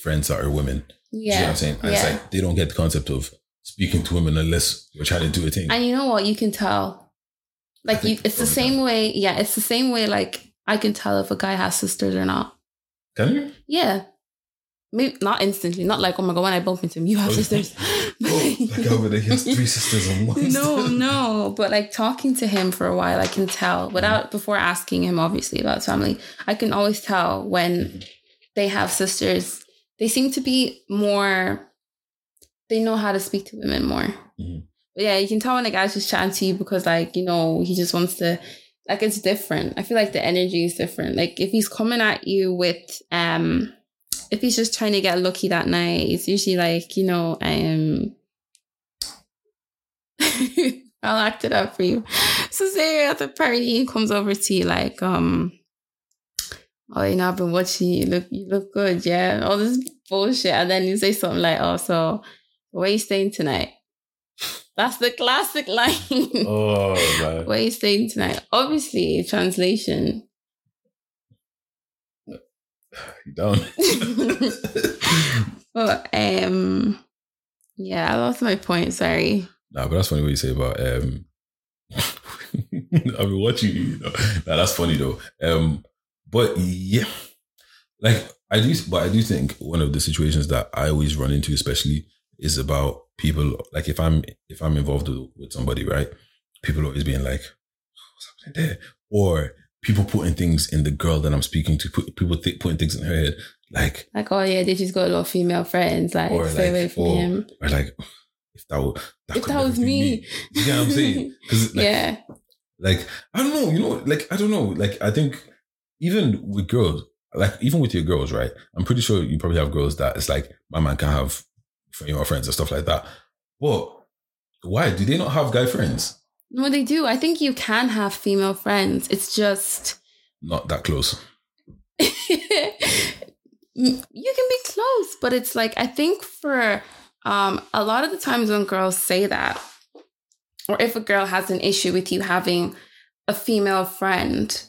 friends that are women. Do you know what yeah, I'm saying? And it's yeah. like they don't get the concept of speaking to women unless you're trying to do a thing. and you know what? You can tell. Like you, it's the same way. Yeah, it's the same way. Like I can tell if a guy has sisters or not. Can you? Yeah, maybe not instantly. Not like oh my god, when I bump into him, you have Okay. sisters. Oh, like over there, he has three sisters and one. no, no. But like talking to him for a while, I can tell without mm. before asking him obviously about his family. I can always tell when mm-hmm. they have sisters. They seem to be more. They know how to speak to women more. Mhm. But yeah, you can tell when a guy's just chatting to you because, like, you know, he just wants to. Like, it's different. I feel like the energy is different. Like, if he's coming at you with, um, if he's just trying to get lucky that night, it's usually like, you know, um, I'll act it up for you. So say you're at the party, he comes over to you like, um, oh, you know, I've been watching you. You look, you look good, yeah. All this bullshit, and then you say something like, oh, so where you staying tonight? That's the classic line. Oh man. Where you staying tonight? Obviously, translation. You down? But um, yeah, I lost my point. Sorry. nah, but that's funny what you say about um I mean what you, you know. Nah, that's funny though. Um but yeah. Like I do but I do think one of the situations that I always run into especially is about people like if I'm if I'm involved with, with somebody, right? People always being like, what's happening there? Or people putting things in the girl that I'm speaking to, put, people th- putting things in her head, like Like, oh yeah, they just got a lot of female friends. Like, or stay like, away from or, him. or like, if that were, that If that was be me. You get what I'm saying? Because like, yeah. like I don't know, you know, like I don't know, like I think even with girls, like even with your girls, right? I'm pretty sure you probably have girls that it's like my man can have female friends and stuff like that. But why do they not have guy friends? No, they do. I think you can have female friends. It's just Not that close. you can be close, but it's like I think for um a lot of the times when girls say that, or if a girl has an issue with you having a female friend,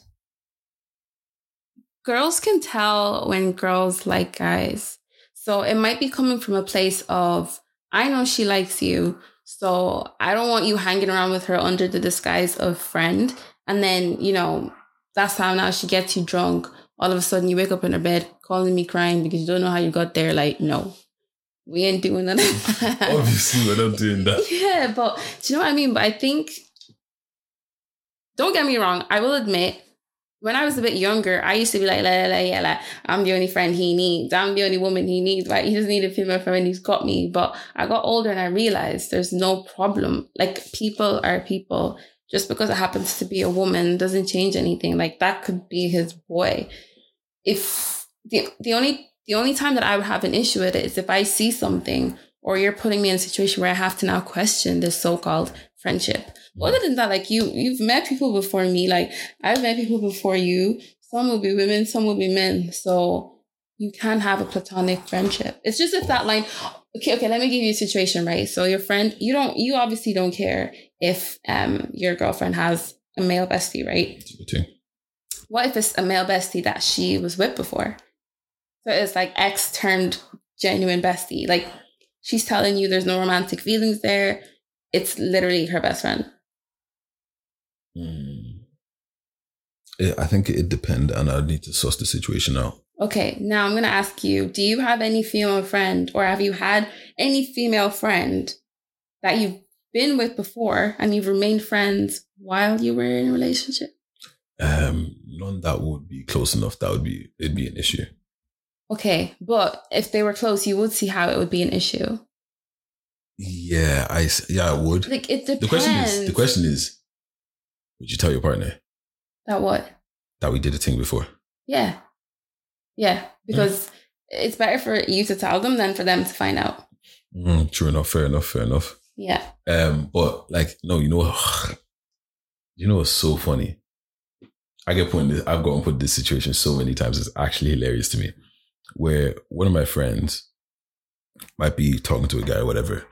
girls can tell when girls like guys. So it might be coming from a place of I know she likes you, so I don't want you hanging around with her under the disguise of friend. And then, you know, that's how now she gets you drunk. All of a sudden you wake up in her bed calling me crying because you don't know how you got there. Like, no, we ain't doing none of that. Obviously, we're not doing that. Yeah, but do you know what I mean? But I think, don't get me wrong, I will admit, when I was a bit younger, I used to be like, la, la, la, yeah, like, I'm the only friend he needs. I'm the only woman he needs, right? He doesn't need a female friend, he's got me. But I got older and I realized there's no problem. Like, people are people. Just because it happens to be a woman doesn't change anything. Like, that could be his boy. If the, the only the only time that I would have an issue with it is if I see something or you're putting me in a situation where I have to now question this so-called friendship. Other than that, like you, you've met people before me. Like I've met people before you. Some will be women, some will be men. So you can have a platonic friendship. It's just if that line. Okay, okay. Let me give you a situation, right? So your friend, you don't, you obviously don't care if um your girlfriend has a male bestie, right? What if it's a male bestie that she was with before? So it's like ex turned genuine bestie. Like she's telling you there's no romantic feelings there. It's literally her best friend. Mm. I think it depends, and I need to suss the situation out. Okay, now I'm going to ask you do you have any female friend or have you had any female friend that you've been with before and you've remained friends while you were in a relationship? Um, none that would be close enough. That would be it'd be an issue. Okay, but if they were close, you would see how it would be an issue. Yeah, I yeah I would. Like it depends. The question is the question is, would you tell your partner that what? that we did a thing before? Yeah, yeah, because it's better for you to tell them than for them to find out. Mm, true enough. Fair enough. Fair enough. Yeah. Um, but like, no, you know, you know, it's so funny. I get put in this, I've gotten put in this situation so many times. It's actually hilarious to me. Where one of my friends might be talking to a guy or whatever,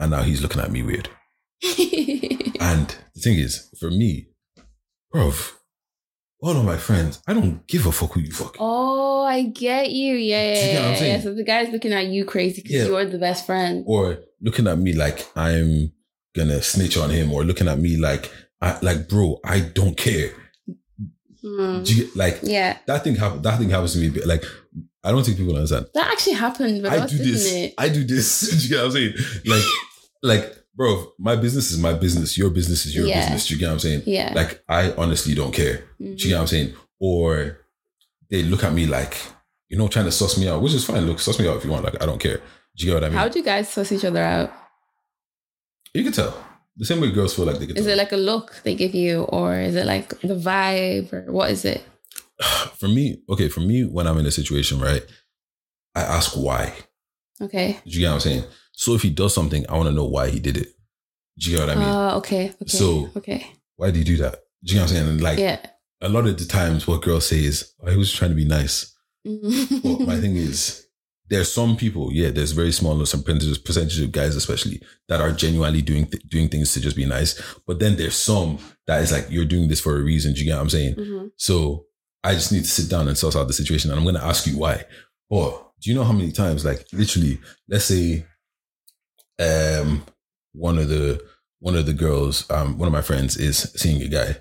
and now he's looking at me weird. And the thing is, for me, bro, all of my friends, I don't give a fuck who you fuck. oh, I get you. Yeah, Do you yeah, get what I'm yeah. So the guy's looking at you crazy because Yeah. you're the best friend. Or looking at me like I'm gonna snitch on him, or looking at me like, I, like, bro, I don't care. Hmm. Do you like, Yeah, that thing happen, that thing happens to me. Like, I don't think people understand. that actually happened with I us, do this. it? I do this. do you get what I'm saying? Like, like, bro, my business is my business. Your business is your Yeah. business. Do you get what I'm saying? Yeah. Like, I honestly don't care. Mhm. Do you get what I'm saying? Or they look at me like, you know, trying to suss me out, which is fine. Look, suss me out if you want. Like, I don't care. Do you get what I mean? How do you guys suss each other out? you can tell. The same way girls feel like they can Is tell. it like a look they give you, or is it like the vibe, or what is it? for me, okay, for me, when I'm in a situation, right, I ask why. Okay. Do you get what I'm saying? So if he does something, I want to know why he did it. Do you get what I mean? Uh, okay. Okay. So- okay. why did you do that? Do you get what I'm saying? And like Yeah. a lot of the times, what girls say is, oh, "I was trying to be nice." But my thing is, there's some people, yeah, there's very small some percentage, percentage of guys, especially that are genuinely doing th- doing things to just be nice. But then there's some that is like you're doing this for a reason. Do you get what I'm saying? Mhm. So I just need to sit down and suss out the situation, and I'm going to ask you why. Or do you know how many times, like literally, let's say, um, one of the one of the girls, um, one of my friends is seeing a guy,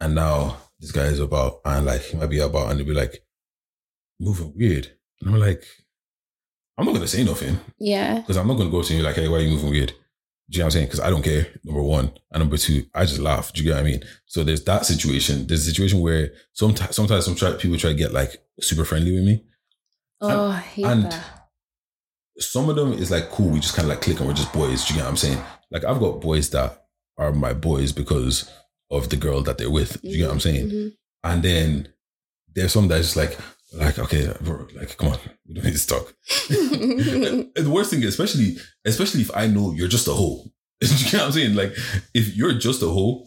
and now this guy is about, and like he might be about, and they'll be like moving weird, and I'm like, I'm not gonna say nothing Yeah. because I'm not gonna go to you like, hey, why are you moving weird? Do you know what I'm saying? Because I don't care. Number one, and number two, I just laugh. Do you get what I mean? So there's that situation. There's a situation where sometimes sometimes some try, people try to get like super friendly with me. Oh, I hate and- that. Some of them is like cool. We just kind of like click and we're just boys. Do you get what I'm saying? Like I've got boys that are my boys because of the girl that they're with. Do you get what I'm saying? Mhm. And then there's some that's just like, like okay, bro, like come on, we don't need to talk. The worst thing, especially especially if I know you're just a hoe. Do you get what I'm saying? Like if you're just a hoe,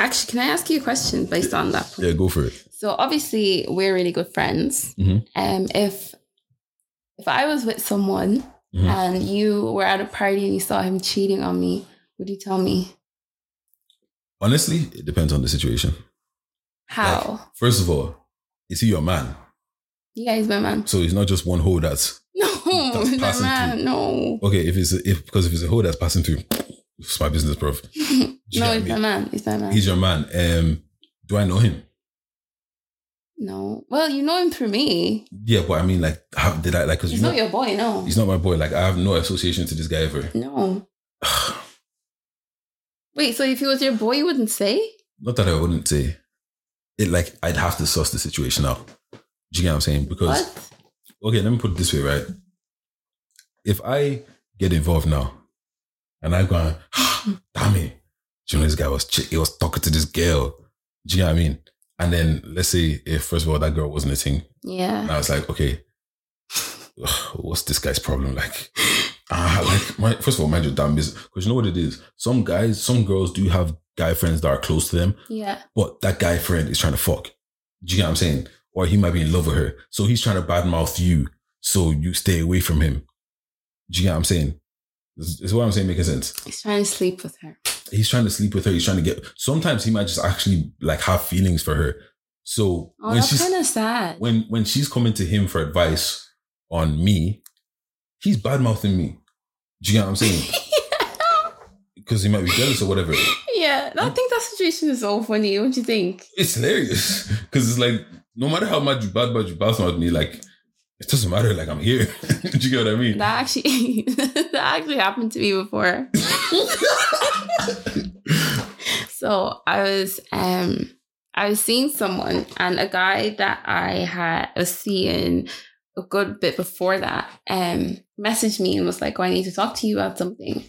Actually, can I ask you a question based on that? yeah, go for it. So obviously we're really good friends. Mhm. Um, if if I was with someone Mhm. and you were at a party and you saw him cheating on me, would you tell me Honestly, it depends on the situation. how? First of all, is he your man? yeah, he's my man. So he's not just one hoe that's No, That's he's my passing man. through. No, okay. If it's if because if it's a hoe that's passing through, it's my business, bro. no, he's my man. He's my man. He's your man. Um, do I know him? No, well, you know him through me. Yeah, but I mean, like, how did I like? Because He's you know, not your boy. No, he's not my boy. Like, I have no association to this guy ever. no. Wait, so if he was your boy, you wouldn't say? not that I wouldn't say it. Like, I'd have to suss the situation out. Do you get what I'm saying? Because What? okay, let me put it this way, right? If I get involved now and I'm going, damn it, do you know this guy was ch- he was talking to this girl. Do you know what I mean? And then let's say if first of all that girl wasn't a thing, Yeah. and I was like, okay, what's this guy's problem? Like, ah, like my first of all, mind your damn business. Because you know what it is? Some guys, some girls do have guy friends that are close to them, Yeah. but that guy friend is trying to fuck. Do you get what I'm saying? Or he might be in love with her. So he's trying to badmouth you so you stay away from him. Do you get what I'm saying? Is, is what I'm saying making sense? He's trying to sleep with her. He's trying to sleep with her. He's trying to get sometimes he might just actually like have feelings for her. So Oh, when that's she's kind of sad. when when she's coming to him for advice on me, he's bad mouthing me. Do you get what I'm saying? Because he might be jealous or whatever. yeah, I think that situation is so funny. What Don't you think? It's hilarious because it's like no matter how much you bad mouth you bad mouth me, like it doesn't matter. Like I'm here. Do you get what I mean? That actually that actually happened to me before. so I was um I was seeing someone and a guy that I had was seeing a good bit before that um messaged me and was like, Oh, I need to talk to you about something.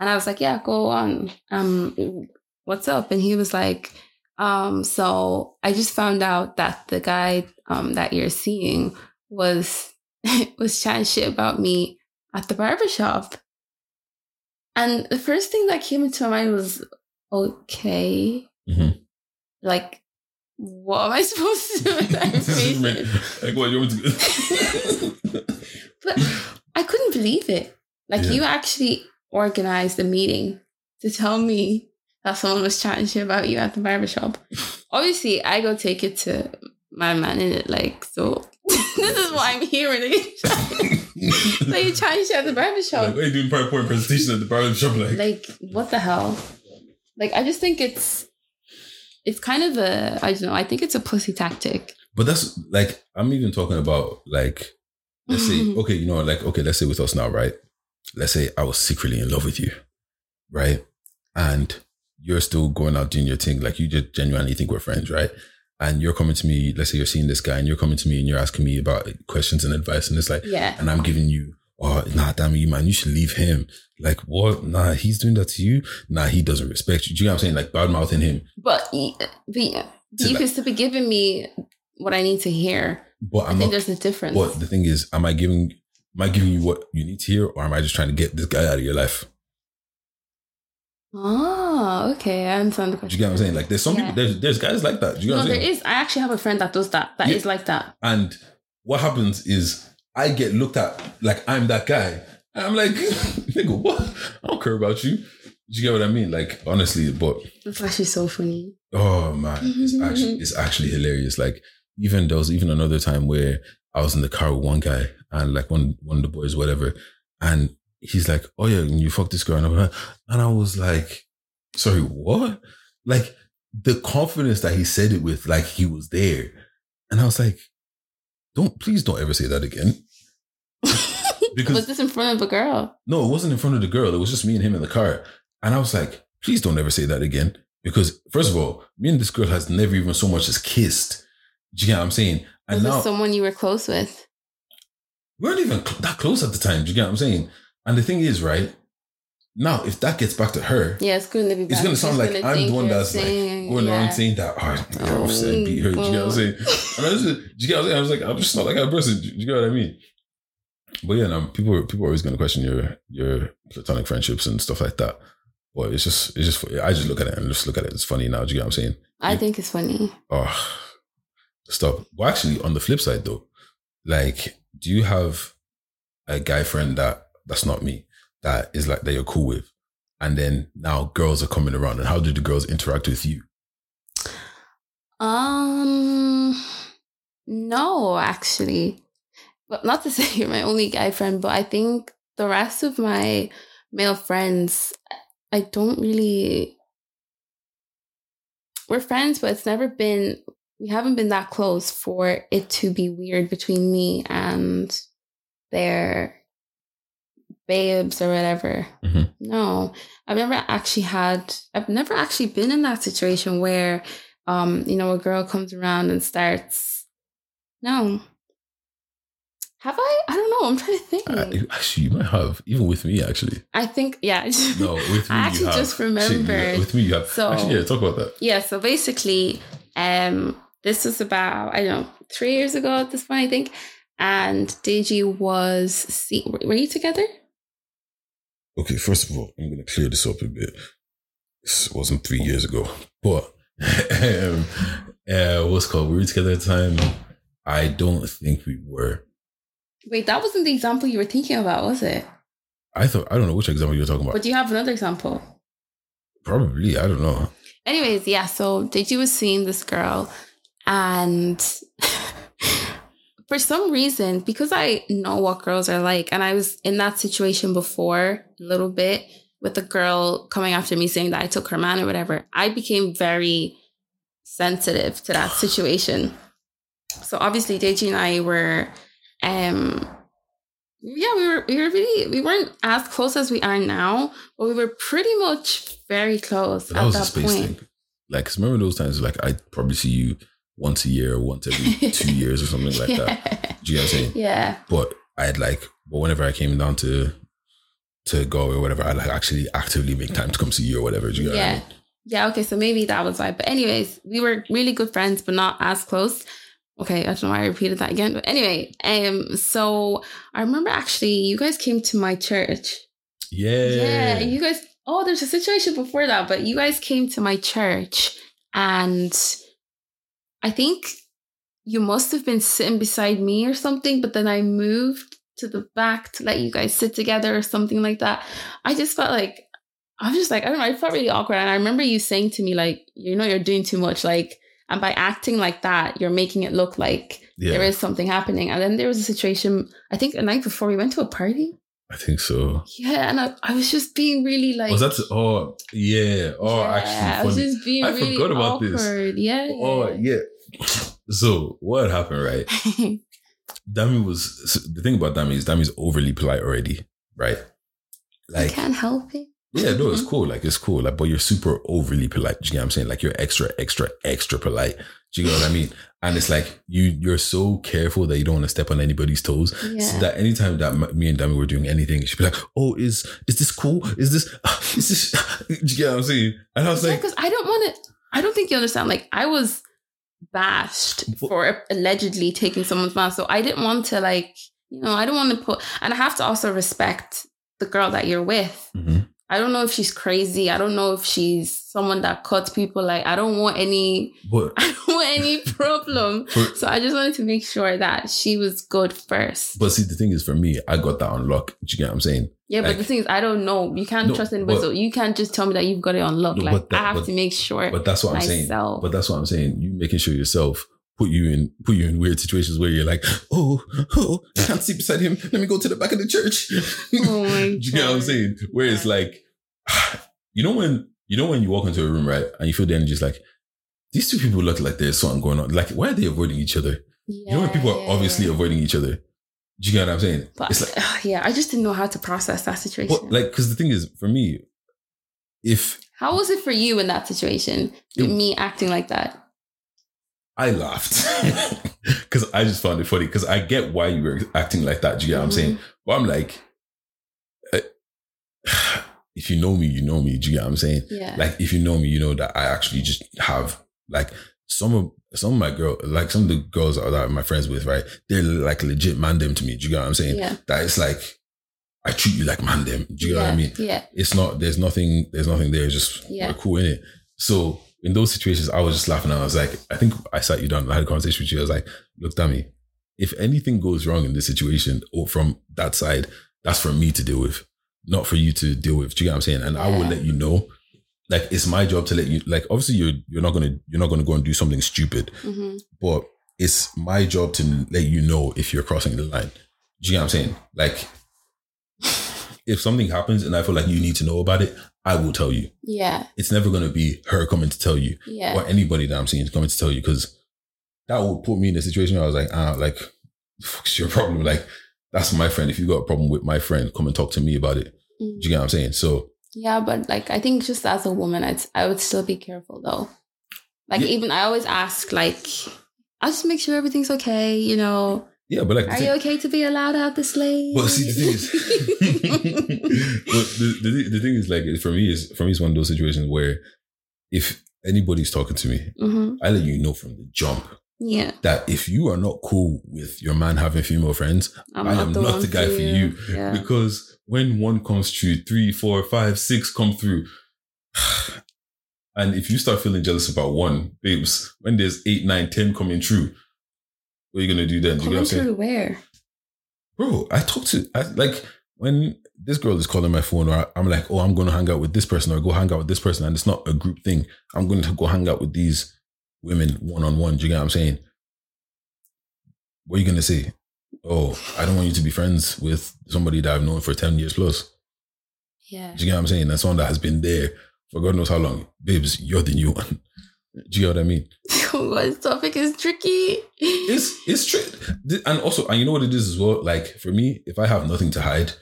And I was like, Yeah, go on. Um what's up? And he was like, um, so I just found out that the guy um that you're seeing was was chatting shit about me at the barbershop. And the first thing that came into my mind was, okay, Mhm. like, what am I supposed to do with that information? like what you want to? but I couldn't believe it. Like, Yeah. you actually organized a meeting to tell me that someone was chatting shit about you at the barbershop. Obviously, I go take it to my man in it, like, so this is why I'm hearing so you chatting shit at the barbershop. like, what are you doing PowerPoint presentation at the barber shop? Like, like what the hell like i just think it's it's kind of a i don't know i think it's a pussy tactic but that's like I'm even talking about like let's say okay, you know, like okay, let's say with us now, right? Let's say I was secretly in love with you, right? And you're still going out doing your thing, like you just genuinely think we're friends, right? And you're coming to me, let's say you're seeing this guy and you're coming to me and you're asking me about questions and advice, and it's like, Yeah. and I'm giving you, oh, nah, damn you, man, you should leave him. Like, what? Nah, he's doing that to you. Nah, he doesn't respect you. Do you know what I'm saying? Like, bad mouthing him. But, but you like- could still be giving me what I need to hear. But I I'm think not. there's a difference. But the thing is, am I giving, am I giving you what you need to hear, or am I just trying to get this guy out of your life? Oh, okay. I understand the question. Do you get what I'm saying? Like, there's some Yeah. people, there's, there's guys like that. Do you get No, what I'm there saying? is. I actually have a friend that does that. That is Yeah. like that. And what happens is I get looked at like I'm that guy. And I'm like, nigga, what? I don't care about you. Do you get what I mean? Like, honestly, but That's actually so funny. oh man, it's actually it's actually hilarious. Like, even there was even another time where I was in the car with one guy and like one one of the boys, whatever, and he's like, Oh yeah, and you fuck this girl, and I was like, sorry, what? Like the confidence that he said it with, like he was there. And I was like, don't please don't ever say that again. Because- was this in front of a girl? No, it wasn't in front of the girl. It was just me and him in the car. And I was like, please don't ever say that again. Because first of all, me and this girl has never even so much as kissed. Do you get what I'm saying? And Was now someone you were close with? we weren't even that close at the time. Do you get what I'm saying? And the thing is, right? Now, if that gets back to her, Yeah, it's going to be. it's gonna sound She's like gonna I'm the one that's like saying- going around saying that. Oh, yeah, I've said beat her. Do you get what I'm saying? Mm. And I was just, do you get what I'm saying? I was like, I'm just not like that person. Do you get what I mean? But yeah, no, people people are always going to question your your platonic friendships and stuff like that. But it's just it's just I just look at it and just look at it. It's funny now. Do you get what I'm saying? I think it's funny. Oh, stop. Well, actually, on the flip side though, like, do you have a guy friend that that's not me that is like that you're cool with, and then now girls are coming around, and how do the girls interact with you? Um, no, actually, but not to say you're my only guy friend, but I think the rest of my male friends, I don't really. We're friends, but it's never been. We haven't been that close for it to be weird between me and their babes or whatever. Mhm. No, I've never actually had. I've never actually been in that situation where um, you know, a girl comes around and starts. No. Have I? I don't know. I'm trying to think. Actually, you might have even with me. Actually, I think, yeah. no, with me I you actually have. just Shit, yeah, with me, you have. So- actually, yeah, talk about that. yeah. So basically, um, this was about I don't know three years ago at this point, I think. And Deji was. See, were you together? Okay, first of all, I'm going to clear this up a bit. This wasn't three years ago, but um, uh, what's called? We were together at the time. I don't think we were. Wait, that wasn't the example you were thinking about, was it? I thought I don't know which example you were talking about. But do you have another example? Probably I don't know. Anyways, yeah, so Deji was seeing this girl and for some reason, because I know what girls are like, and I was in that situation before a little bit with a girl coming after me saying that I took her man or whatever, I became very sensitive to that situation. So obviously Deji and I were um yeah, we were we were really we weren't as close as we are now, but we were pretty much very close that at that space point. thing. Like, 'cause remember those times? Like, I probably see you once a year, once every two years, or something like that. Do you get what I'm saying? Yeah. But I'd like, but whenever I came down to to go or whatever, I'd like actually actively make time to come see you or whatever. Do you get what I Yeah. mean? Yeah, okay, so maybe that was why. But anyways, we were really good friends, but not as close. Okay, I don't know why I repeated that again. But anyway, um, so I remember actually you guys came to my church. Yeah. Yeah, you guys oh, there's a situation before that, but you guys came to my church and I think you must have been sitting beside me or something, but then I moved to the back to let you guys sit together or something like that. I just felt like I was just like, I don't know, I felt really awkward. And I remember you saying to me, like, you know, you're doing too much, like, and by acting like that, you're making it look like yeah. there is something happening. And then there was a situation, I think a night before we went to a party. I think so. Yeah, and I, I was just being really like was that? Oh, yeah. Oh, yeah, I was just being I really forgot about this. awkward. Yeah. Oh, yeah. So what happened, right? Dami was the thing about Dami is Dami's overly polite already, right? I Like can't help it. Yeah, no, it's cool. Like it's cool. Like, but you're super overly polite. Do you get what I'm saying? Like you're extra, extra, extra polite. Do you get what I mean? And it's like you you're so careful that you don't want to step on anybody's toes. Yeah. So that anytime that m- me and Dami were doing anything, she'd be like, "Oh, is is this cool? Is this is this?" Do you get what I'm saying? And I was Yeah, like, because I don't want to. I don't think you understand. Like I was bashed But- for allegedly taking someone's mask, so I didn't want to like you know I don't want to put. And I have to also respect the girl that you're with. Mhm. I don't know if she's crazy. I don't know if she's someone that cuts people. Like I don't want any. but I don't want any problem. for, So I just wanted to make sure that she was good first. but see, the thing is, for me, I got that on lock. Do you get what I'm saying? Yeah, but like- the thing is, I don't know. You can't No, trust in but- whistle. You can't just tell me that you've got it on lock. No, like that- I have but- to make sure But that's what I'm saying. But that's what I'm saying. You making sure yourself put you in put you in weird situations where you're like, oh, oh, I can't sit beside him. Let me go to the back of the church. Oh you get what I'm saying? Where it's like, you know when you know when you walk into a room, right, and you feel the energy is like, these two people look like there's something going on. Like, why are they avoiding each other? you know when people are obviously avoiding each other. Do you get what I'm saying? But it's like, yeah, I just didn't know how to process that situation. but like, because the thing is, for me, if how was it for you in that situation? It- me acting like that. I laughed because I just found it funny because I get why you were acting like that. Do you get what I'm saying? But I'm like, eh, if you know me, you know me. Do you get what I'm saying? Yeah. Like, if you know me, you know that I actually just have like some of some of my girl, like some of the girls that I'm my friends with, right? They're like legit man them to me. Do you get what I'm saying? yeah. That it's like I treat you like man them. Do you get yeah. what I mean? Yeah. it's not there's nothing there's nothing there it's just Yeah. we're cool in it so in those situations i was just laughing. I was like i think i sat you down and I had a conversation with you. I was like look Dami, if anything goes wrong in this situation or from that side that's for me to deal with not for you to deal with. Do you get what i'm saying? And i will let you know. Like it's my job to let you like obviously you're you're not gonna you're not gonna go and do something stupid hmm but it's my job to let you know if you're crossing the line. Do you get what I'm saying? Like, if something happens and I feel like you need to know about it, I will tell you. Yeah. It's never going to be her coming to tell you Yeah. or anybody that I'm seeing is coming to tell you because that would put me in a situation where I was like, ah, like, fuck's your problem? Like, that's my friend. If you got a problem with my friend, come and talk to me about it. Mm. Do you get what I'm saying? So, Yeah, but like I think just as a woman, I'd I would still be careful though. Like Yeah. even I always ask like, I'll just make sure everything's okay. You know, yeah, but like, are you okay to be allowed out this late? But see, the thing is, but the, the, the thing is, like, for me, is for me, it's one of those situations where if anybody's talking to me, hmm I let you know from the jump Yeah, that if you are not cool with your man having female friends, I'm I am not the guy for you. Yeah, because when one comes through, three, four, five, six come through. And if you start feeling jealous about one, babes, when there's eight, nine, ten coming through, what are you gonna do then? Do you get what coming I'm saying? through where? bro, I talk to I, like when this girl is calling my phone, or I'm like, oh, I'm going to hang out with this person, or go hang out with this person, and it's not a group thing. I'm going to go hang out with these women one on one. Do you get what I'm saying? What are you going to say? Oh, I don't want you to be friends with somebody that I've known for ten years plus. Yeah, Do you get what I'm saying? That's someone that has been there for God knows how long. Babes, you're the new one. Do you know what I mean? oh, God, this topic is tricky. it's it's true and also and you know what it is as well like for me if i have nothing to hide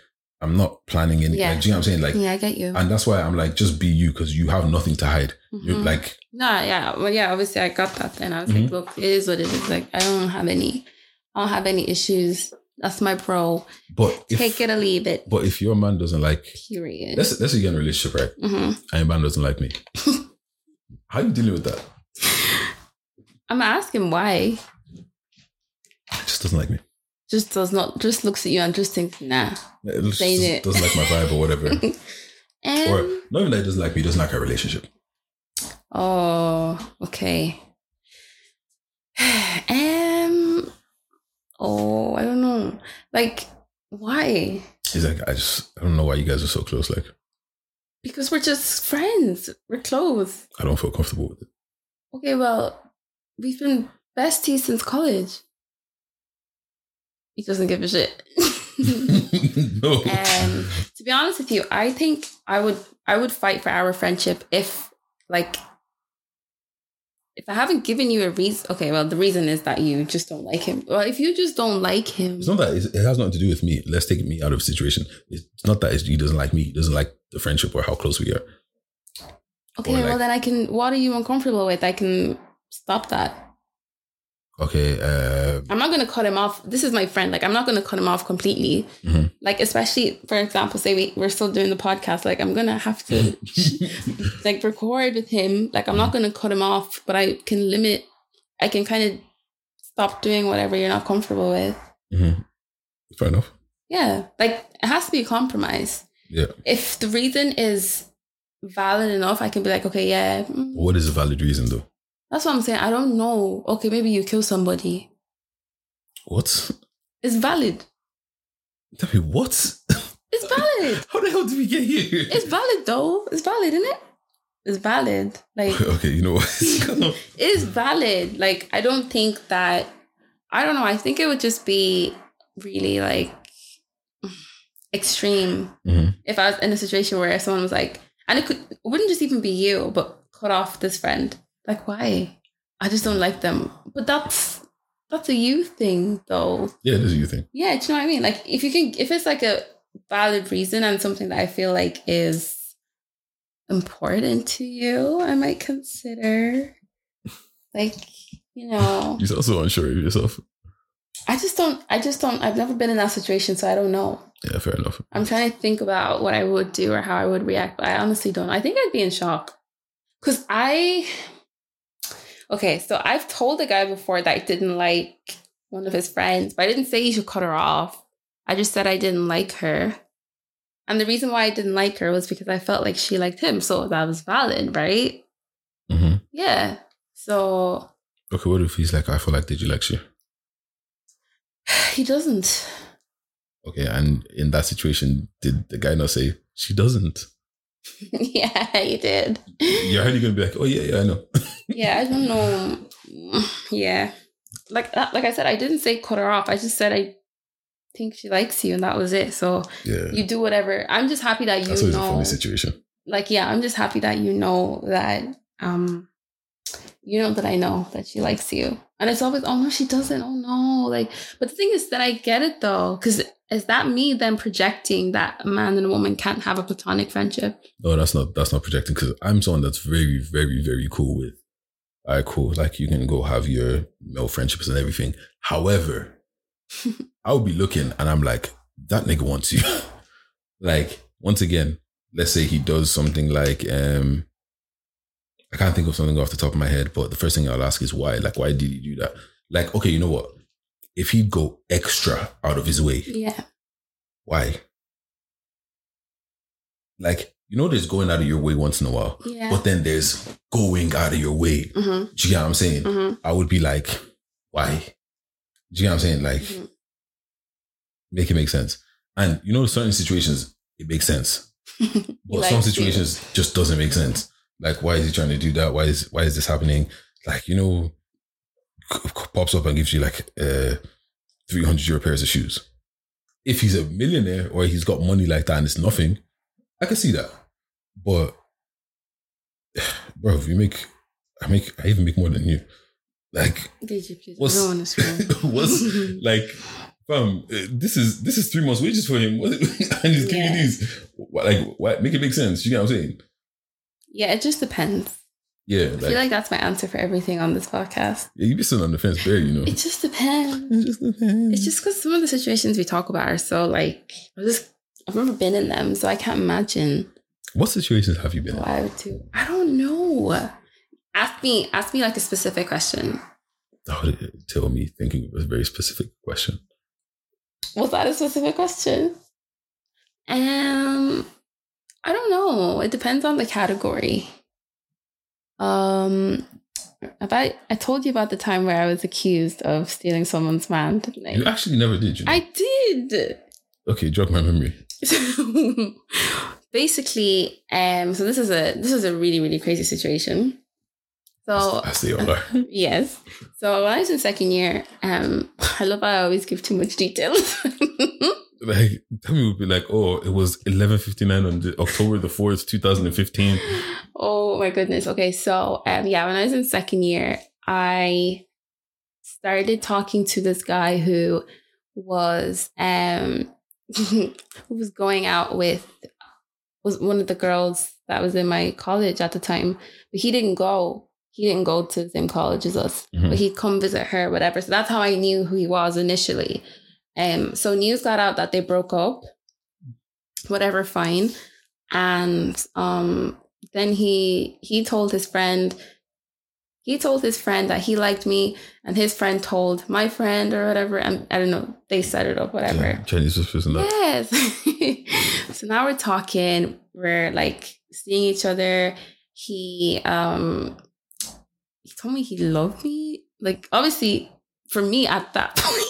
i'm not planning any Yeah. like do you know what i'm saying like yeah, I get you. and that's why i'm like just be you because you have nothing to hide you're Mhm. like No, yeah, well, yeah. Obviously, I got that, and I was Mhm. like, "Look, it is what it is. Like, I don't have any, I don't have any issues. That's my pro. but if Take it or leave it. but if your man doesn't like Period. let's let's say you're in a relationship right hmm and your man doesn't like me how are you dealing with that I'm asking why. he just doesn't like me Just does not. Just looks at you and just thinks, nah. It just Saying doesn't, it. doesn't like my vibe or whatever And or not even that he doesn't like me he doesn't like our relationship oh, okay. um. Oh, I don't know. Like, why? he's like i just i don't know why you guys are so close like Because we're just friends. We're close. i don't feel comfortable with it Okay, well, we've been besties since college. He doesn't give a shit. no um, to be honest with you, I think I would I would fight for our friendship if like if I haven't given you a reason, okay, well, the reason is that you just don't like him. Well, if you just don't like him, It's not that it's, it has nothing to do with me. Let's take me out of the situation. It's not that it's, he doesn't like me. He doesn't like the friendship or how close we are. okay, well, then I can, what are you uncomfortable with? I can stop that. Okay. Uh, I'm not going to cut him off. This is my friend. Like, I'm not going to cut him off completely. Mhm. Like, especially, for example, say we, we're still doing the podcast. Like, I'm going to have to, like, record with him. Like, I'm not going to cut him off, but I can limit, I can kind of stop doing whatever you're not comfortable with. mhm. Fair enough. Yeah. Like, it has to be a compromise. Yeah. If the reason is valid enough, I can be like, okay, yeah, What is a valid reason though? That's what I'm saying. I don't know. Okay, maybe you kill somebody. What? It's valid. Tell me what? It's valid. How the hell did we get here? It's valid though. It's valid, isn't it? It's valid. Like okay, you know what? it is valid. Like I don't think that I don't know. I think it would just be really like extreme Mhm. if I was in a situation where someone was like, and it could it wouldn't just even be you, but cut off this friend. Like why? I just don't like them. But that's that's a you thing though. Yeah, this is your thing. Yeah, do you know what I mean? Like if you can if it's like a valid reason and something that I feel like is important to you, I might consider like, you know, You're also unsure of yourself. I just don't I just don't I've never been in that situation, so I don't know. Yeah, fair enough. I'm trying to think about what I would do or how I would react, but I honestly don't. I think I'd be in shock. Cause I Okay, so I've told a guy before that I didn't like one of his friends, but I didn't say he should cut her off. I just said I didn't like her. And the reason why I didn't like her was because I felt like she liked him. So that was valid, right? hmm Yeah. So Okay, what if he's like, I feel like did you like you? he doesn't. Okay, and in that situation, did the guy not say she doesn't? yeah, you did. You're already gonna be like, oh yeah, yeah, I know. yeah, I don't know. Yeah, like uh, like I said, I didn't say cut her off. I just said I think she likes you, and that was it. So Yeah, you do whatever. I'm just happy that you that's always a know. funny situation. Like, yeah, I'm just happy that you know that um, you know that I know that she likes you, and it's always oh no, she doesn't. Oh no, like. But the thing is that I get it though, because is that me then projecting that a man and a woman can't have a platonic friendship? No, that's not that's not projecting because I'm someone that's very, very, very cool with. All right, cool. Like you can go have your male friendships and everything. However, I would be looking and I'm like, that nigga wants you. like once again, let's say he does something like um, I can't think of something off the top of my head, but the first thing I'll ask is why. Like, why did he do that? Like, okay, you know what? If he'd go extra out of his way, Yeah, why? Like, you know, there's going out of your way once in a while, yeah. but then there's going out of your way. mm-hmm, Do you get what I'm saying? mm-hmm. I would be like, why? Do you get what I'm saying? Like, Mhm. make it make sense. And you know, certain situations, it makes sense. But some situations just doesn't make sense. Like, why is he trying to do that? Why is why is this happening? Like, you know, pops up and gives you like uh 300 euro pairs of shoes. If he's a millionaire or he's got money like that and it's nothing, I can see that. But bro, if you make I make I even make more than you. Like Deji, please. What's- Everyone is wrong. what's like fam, uh, this is this is three months wages for him. And he's giving Yeah. these. Like what make it make sense. You know what I'm saying? yeah, it just depends. Yeah, I like, feel like that's my answer for everything on this podcast. yeah, you be sitting on the fence there, you know. It just depends. It just depends. It's just because some of the situations we talk about are so like I just I've never been in them, so I can't imagine what situations have you been in? I would do. I don't know. Ask me, ask me like a specific question. Would tell me thinking of a very specific question. Was that a specific question? Um, I don't know. It depends on the category. Um, if I I told you about the time where I was accused of stealing someone's man, didn't You actually never did, you know? I did. okay, jog my memory. So basically, um, so this is a this is a really really crazy situation. So I say all yes, so when I was in second year, um, I love how I always give too much details. Like tell me would be like, oh, it was eleven fifty nine on the, October the fourth, two thousand and fifteen. oh my goodness. Okay, so um, yeah, when I was in second year, I started talking to this guy who was um who was going out with was one of the girls that was in my college at the time, but he didn't go. He didn't go to the same college as us, Mhm. but he'd come visit her, whatever. So that's how I knew who he was initially. Um, so news got out that they broke up, whatever, fine. And um, then he he told his friend, he told his friend that he liked me, and his friend told my friend or whatever. And I don't know, they set it up, whatever. Yeah, Chinese whispers and that. Yes. so now we're talking. We're like seeing each other. He um he told me he loved me. Like obviously for me at that point.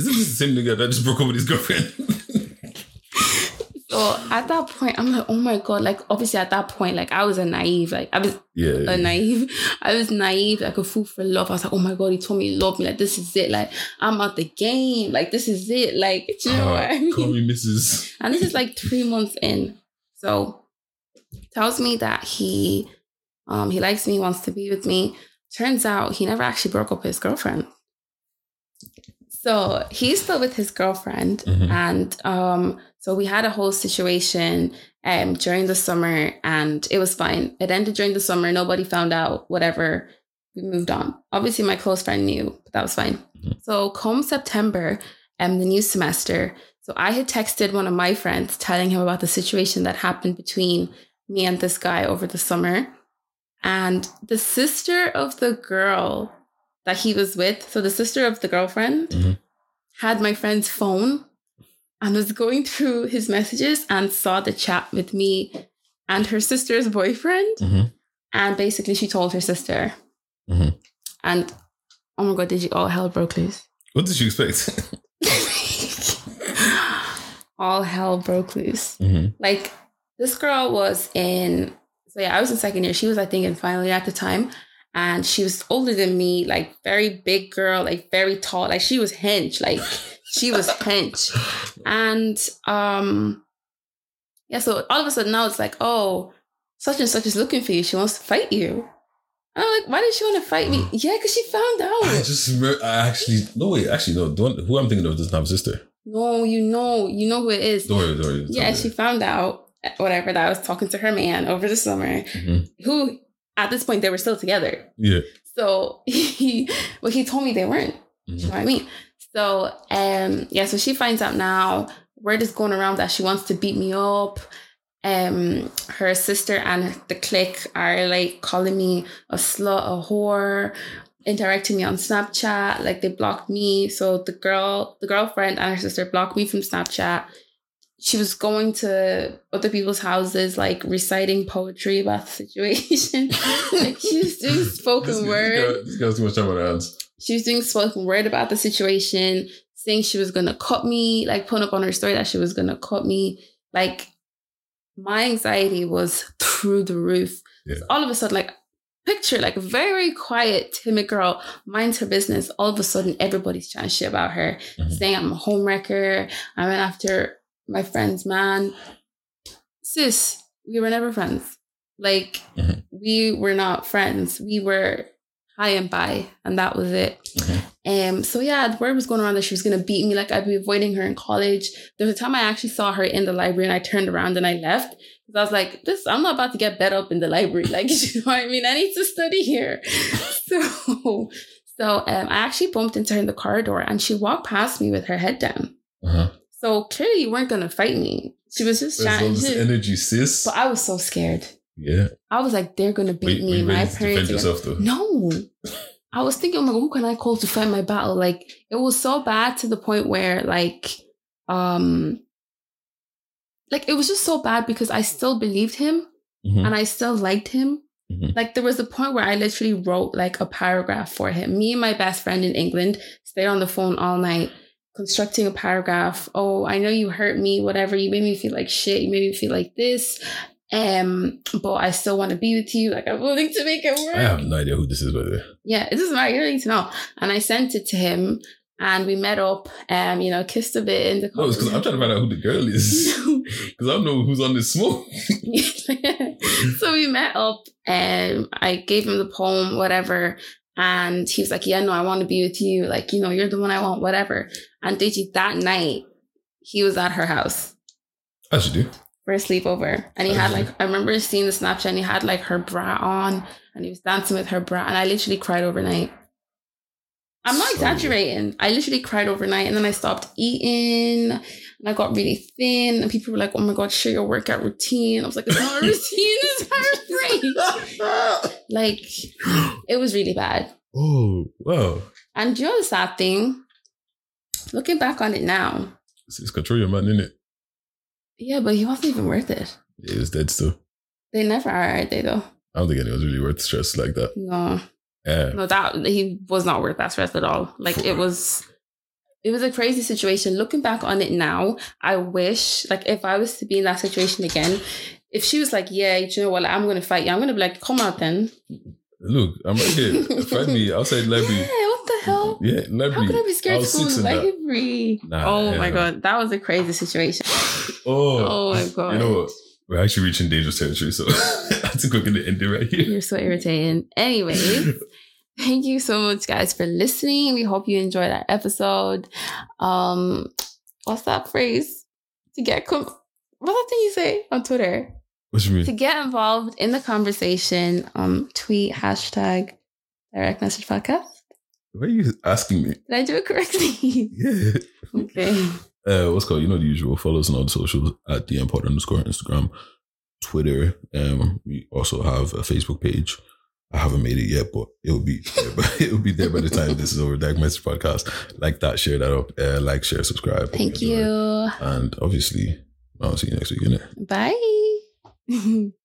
Isn't this the same nigga that just broke up with his girlfriend? so at that point, I'm like, oh my god, like obviously at that point, like I was a naive, like I was yeah. a naive. I was naive, like a fool for love. I was like, oh my god, he told me he loved me. Like this is it. Like I'm out the game. Like this is it. Like do you know Uh, what I mean? Call me Mrs. And this is like three months in. So tells me that he um he likes me, wants to be with me. Turns out he never actually broke up with his girlfriend. So he's still with his girlfriend. Mhm. And um, so we had a whole situation um during the summer and it was fine. It ended during the summer, nobody found out, whatever. We moved on. Obviously, my close friend knew, but that was fine. Mhm. So come September, um, the new semester, so I had texted one of my friends telling him about the situation that happened between me and this guy over the summer. And the sister of the girl that he was with, so the sister of the girlfriend, Mhm. had my friend's phone and was going through his messages and saw the chat with me and her sister's boyfriend. Mhm. And basically, she told her sister. Mhm. And oh my God, did you all hell broke loose? What did you expect? all hell broke loose. Mhm. Like this girl was in so yeah, I was in second year. She was, I think, in final year at the time. And she was older than me, like very big girl, like very tall. Like she was hench. Like she was hench. And um yeah, so all of a sudden now it's like, oh, such and such is looking for you. She wants to fight you. And I'm like, why did she want to fight me? Yeah, because she found I out. just remember, I actually, no, wait, actually, no. One, who I'm thinking of doesn't have a sister. No, you know, you know who it is. Don't worry, don't worry. don't Yeah, she found out whatever that I was talking to her man over the summer, Mhm. who at this point they were still together. Yeah. So he, well, he told me they weren't. You Mhm. know what I mean? So, um, yeah. So she finds out now. Word is going around that she wants to beat me up. Um, her sister and the clique are like calling me a slut, a whore, interacting me on Snapchat. Like they blocked me. So the girl, the girlfriend and her sister blocked me from Snapchat. She was going to other people's houses, like reciting poetry about the situation. like she was doing spoken This- word This girl, this girl's too much time on her hands. she was doing spoken word about the situation, saying she was gonna cut me, like putting up on her story that she was gonna cut me. Like my anxiety was through the roof. Yeah. So all of a sudden, like picture like a very quiet, timid girl, minds her business. All of a sudden, everybody's chatting shit about her, Mhm. saying I'm a homewrecker. I went after my friend's man. Sis, we were never friends. Like Mhm. we were not friends. We were hi and bye, and that was it. Mhm. Um, so yeah, the word was going around that she was gonna beat me, like I'd be avoiding her in college. There was a time I actually saw her in the library and I turned around and I left. Because I was like, this I'm not about to get bed up in the library. Like, you know what I mean? I need to study here. So so um I actually bumped into her in the corridor and she walked past me with her head down. Uh-huh. So clearly you weren't gonna fight me. She was just all chatting. energy, sis. But I was so scared. Yeah. I was like, they're gonna beat were me. My parents. yourself, though? no. I was thinking, oh my god, who can I call to fight my battle? Like it was so bad to the point where like um like it was just so bad because I still believed him Mhm. and I still liked him. Mhm. Like there was a point where I literally wrote like a paragraph for him. Me and my best friend in England stayed on the phone all night constructing a paragraph. Oh, I know you hurt me, whatever. You made me feel like shit. You made me feel like this. Um, but I still want to be with you. Like I'm willing to make it work. I have no idea who this is, by the way. Yeah, it doesn't matter. You don't need to know. And I sent it to him and we met up, um, you know, kissed a bit in the No, because I'm trying to find out who the girl is. Because I don't know who's on this smoke. so we met up and I gave him the poem, whatever. And he was like, Yeah, no, I want to be with you. Like, you know, you're the one I want, whatever. And Deji, that night, he was at her house. As you do. For a sleepover. And he had like, I remember seeing the Snapchat and he had like her bra on and he was dancing with her bra. And I literally cried overnight. I'm not exaggerating. I literally cried overnight and then I stopped eating and I got really thin. And people were like, oh my God, share your workout routine. I was like, it's not a routine, it's heart rate. like, it was really bad. Oh, wow. And you know the sad thing? Looking back on it now. It's control your man, isn't it? Yeah, but he wasn't even worth it. He was dead still. They never are, are they though? I don't think anyone's really worth stress like that. No. Yeah. No, that he was not worth that stress at all. Like it was it was a crazy situation. Looking back on it now, I wish like if I was to be in that situation again, if she was like, Yeah, you know what, I'm gonna fight you, I'm gonna be like, come out then. Look, I'm right here. Fight me outside library. Yeah, what the hell? Yeah, library. How could I be scared to go in library? Nah, oh yeah, my god, that was a crazy situation. Oh, Oh my god. you know what? We're actually reaching dangerous territory, so I have to go get the ending right here. You're so irritating. Anyways, thank you so much, guys, for listening. We hope you enjoyed our episode. Um, what's that phrase? To get com- what's that thing you say on Twitter? What you mean? To get involved in the conversation, um, tweet hashtag direct message podcast. Why are you asking me? Did I do it correctly? Yeah. okay. Uh, what's called? You know the usual. Follow us on all the socials at the Pod underscore Instagram, Twitter. Um, we also have a Facebook page. I haven't made it yet, but it'll be it'll be there by the time this is over. Direct Message Podcast. Like that, share that up. Uh, like, share, subscribe. Thank you. And obviously, I'll see you next week, innit? Bye.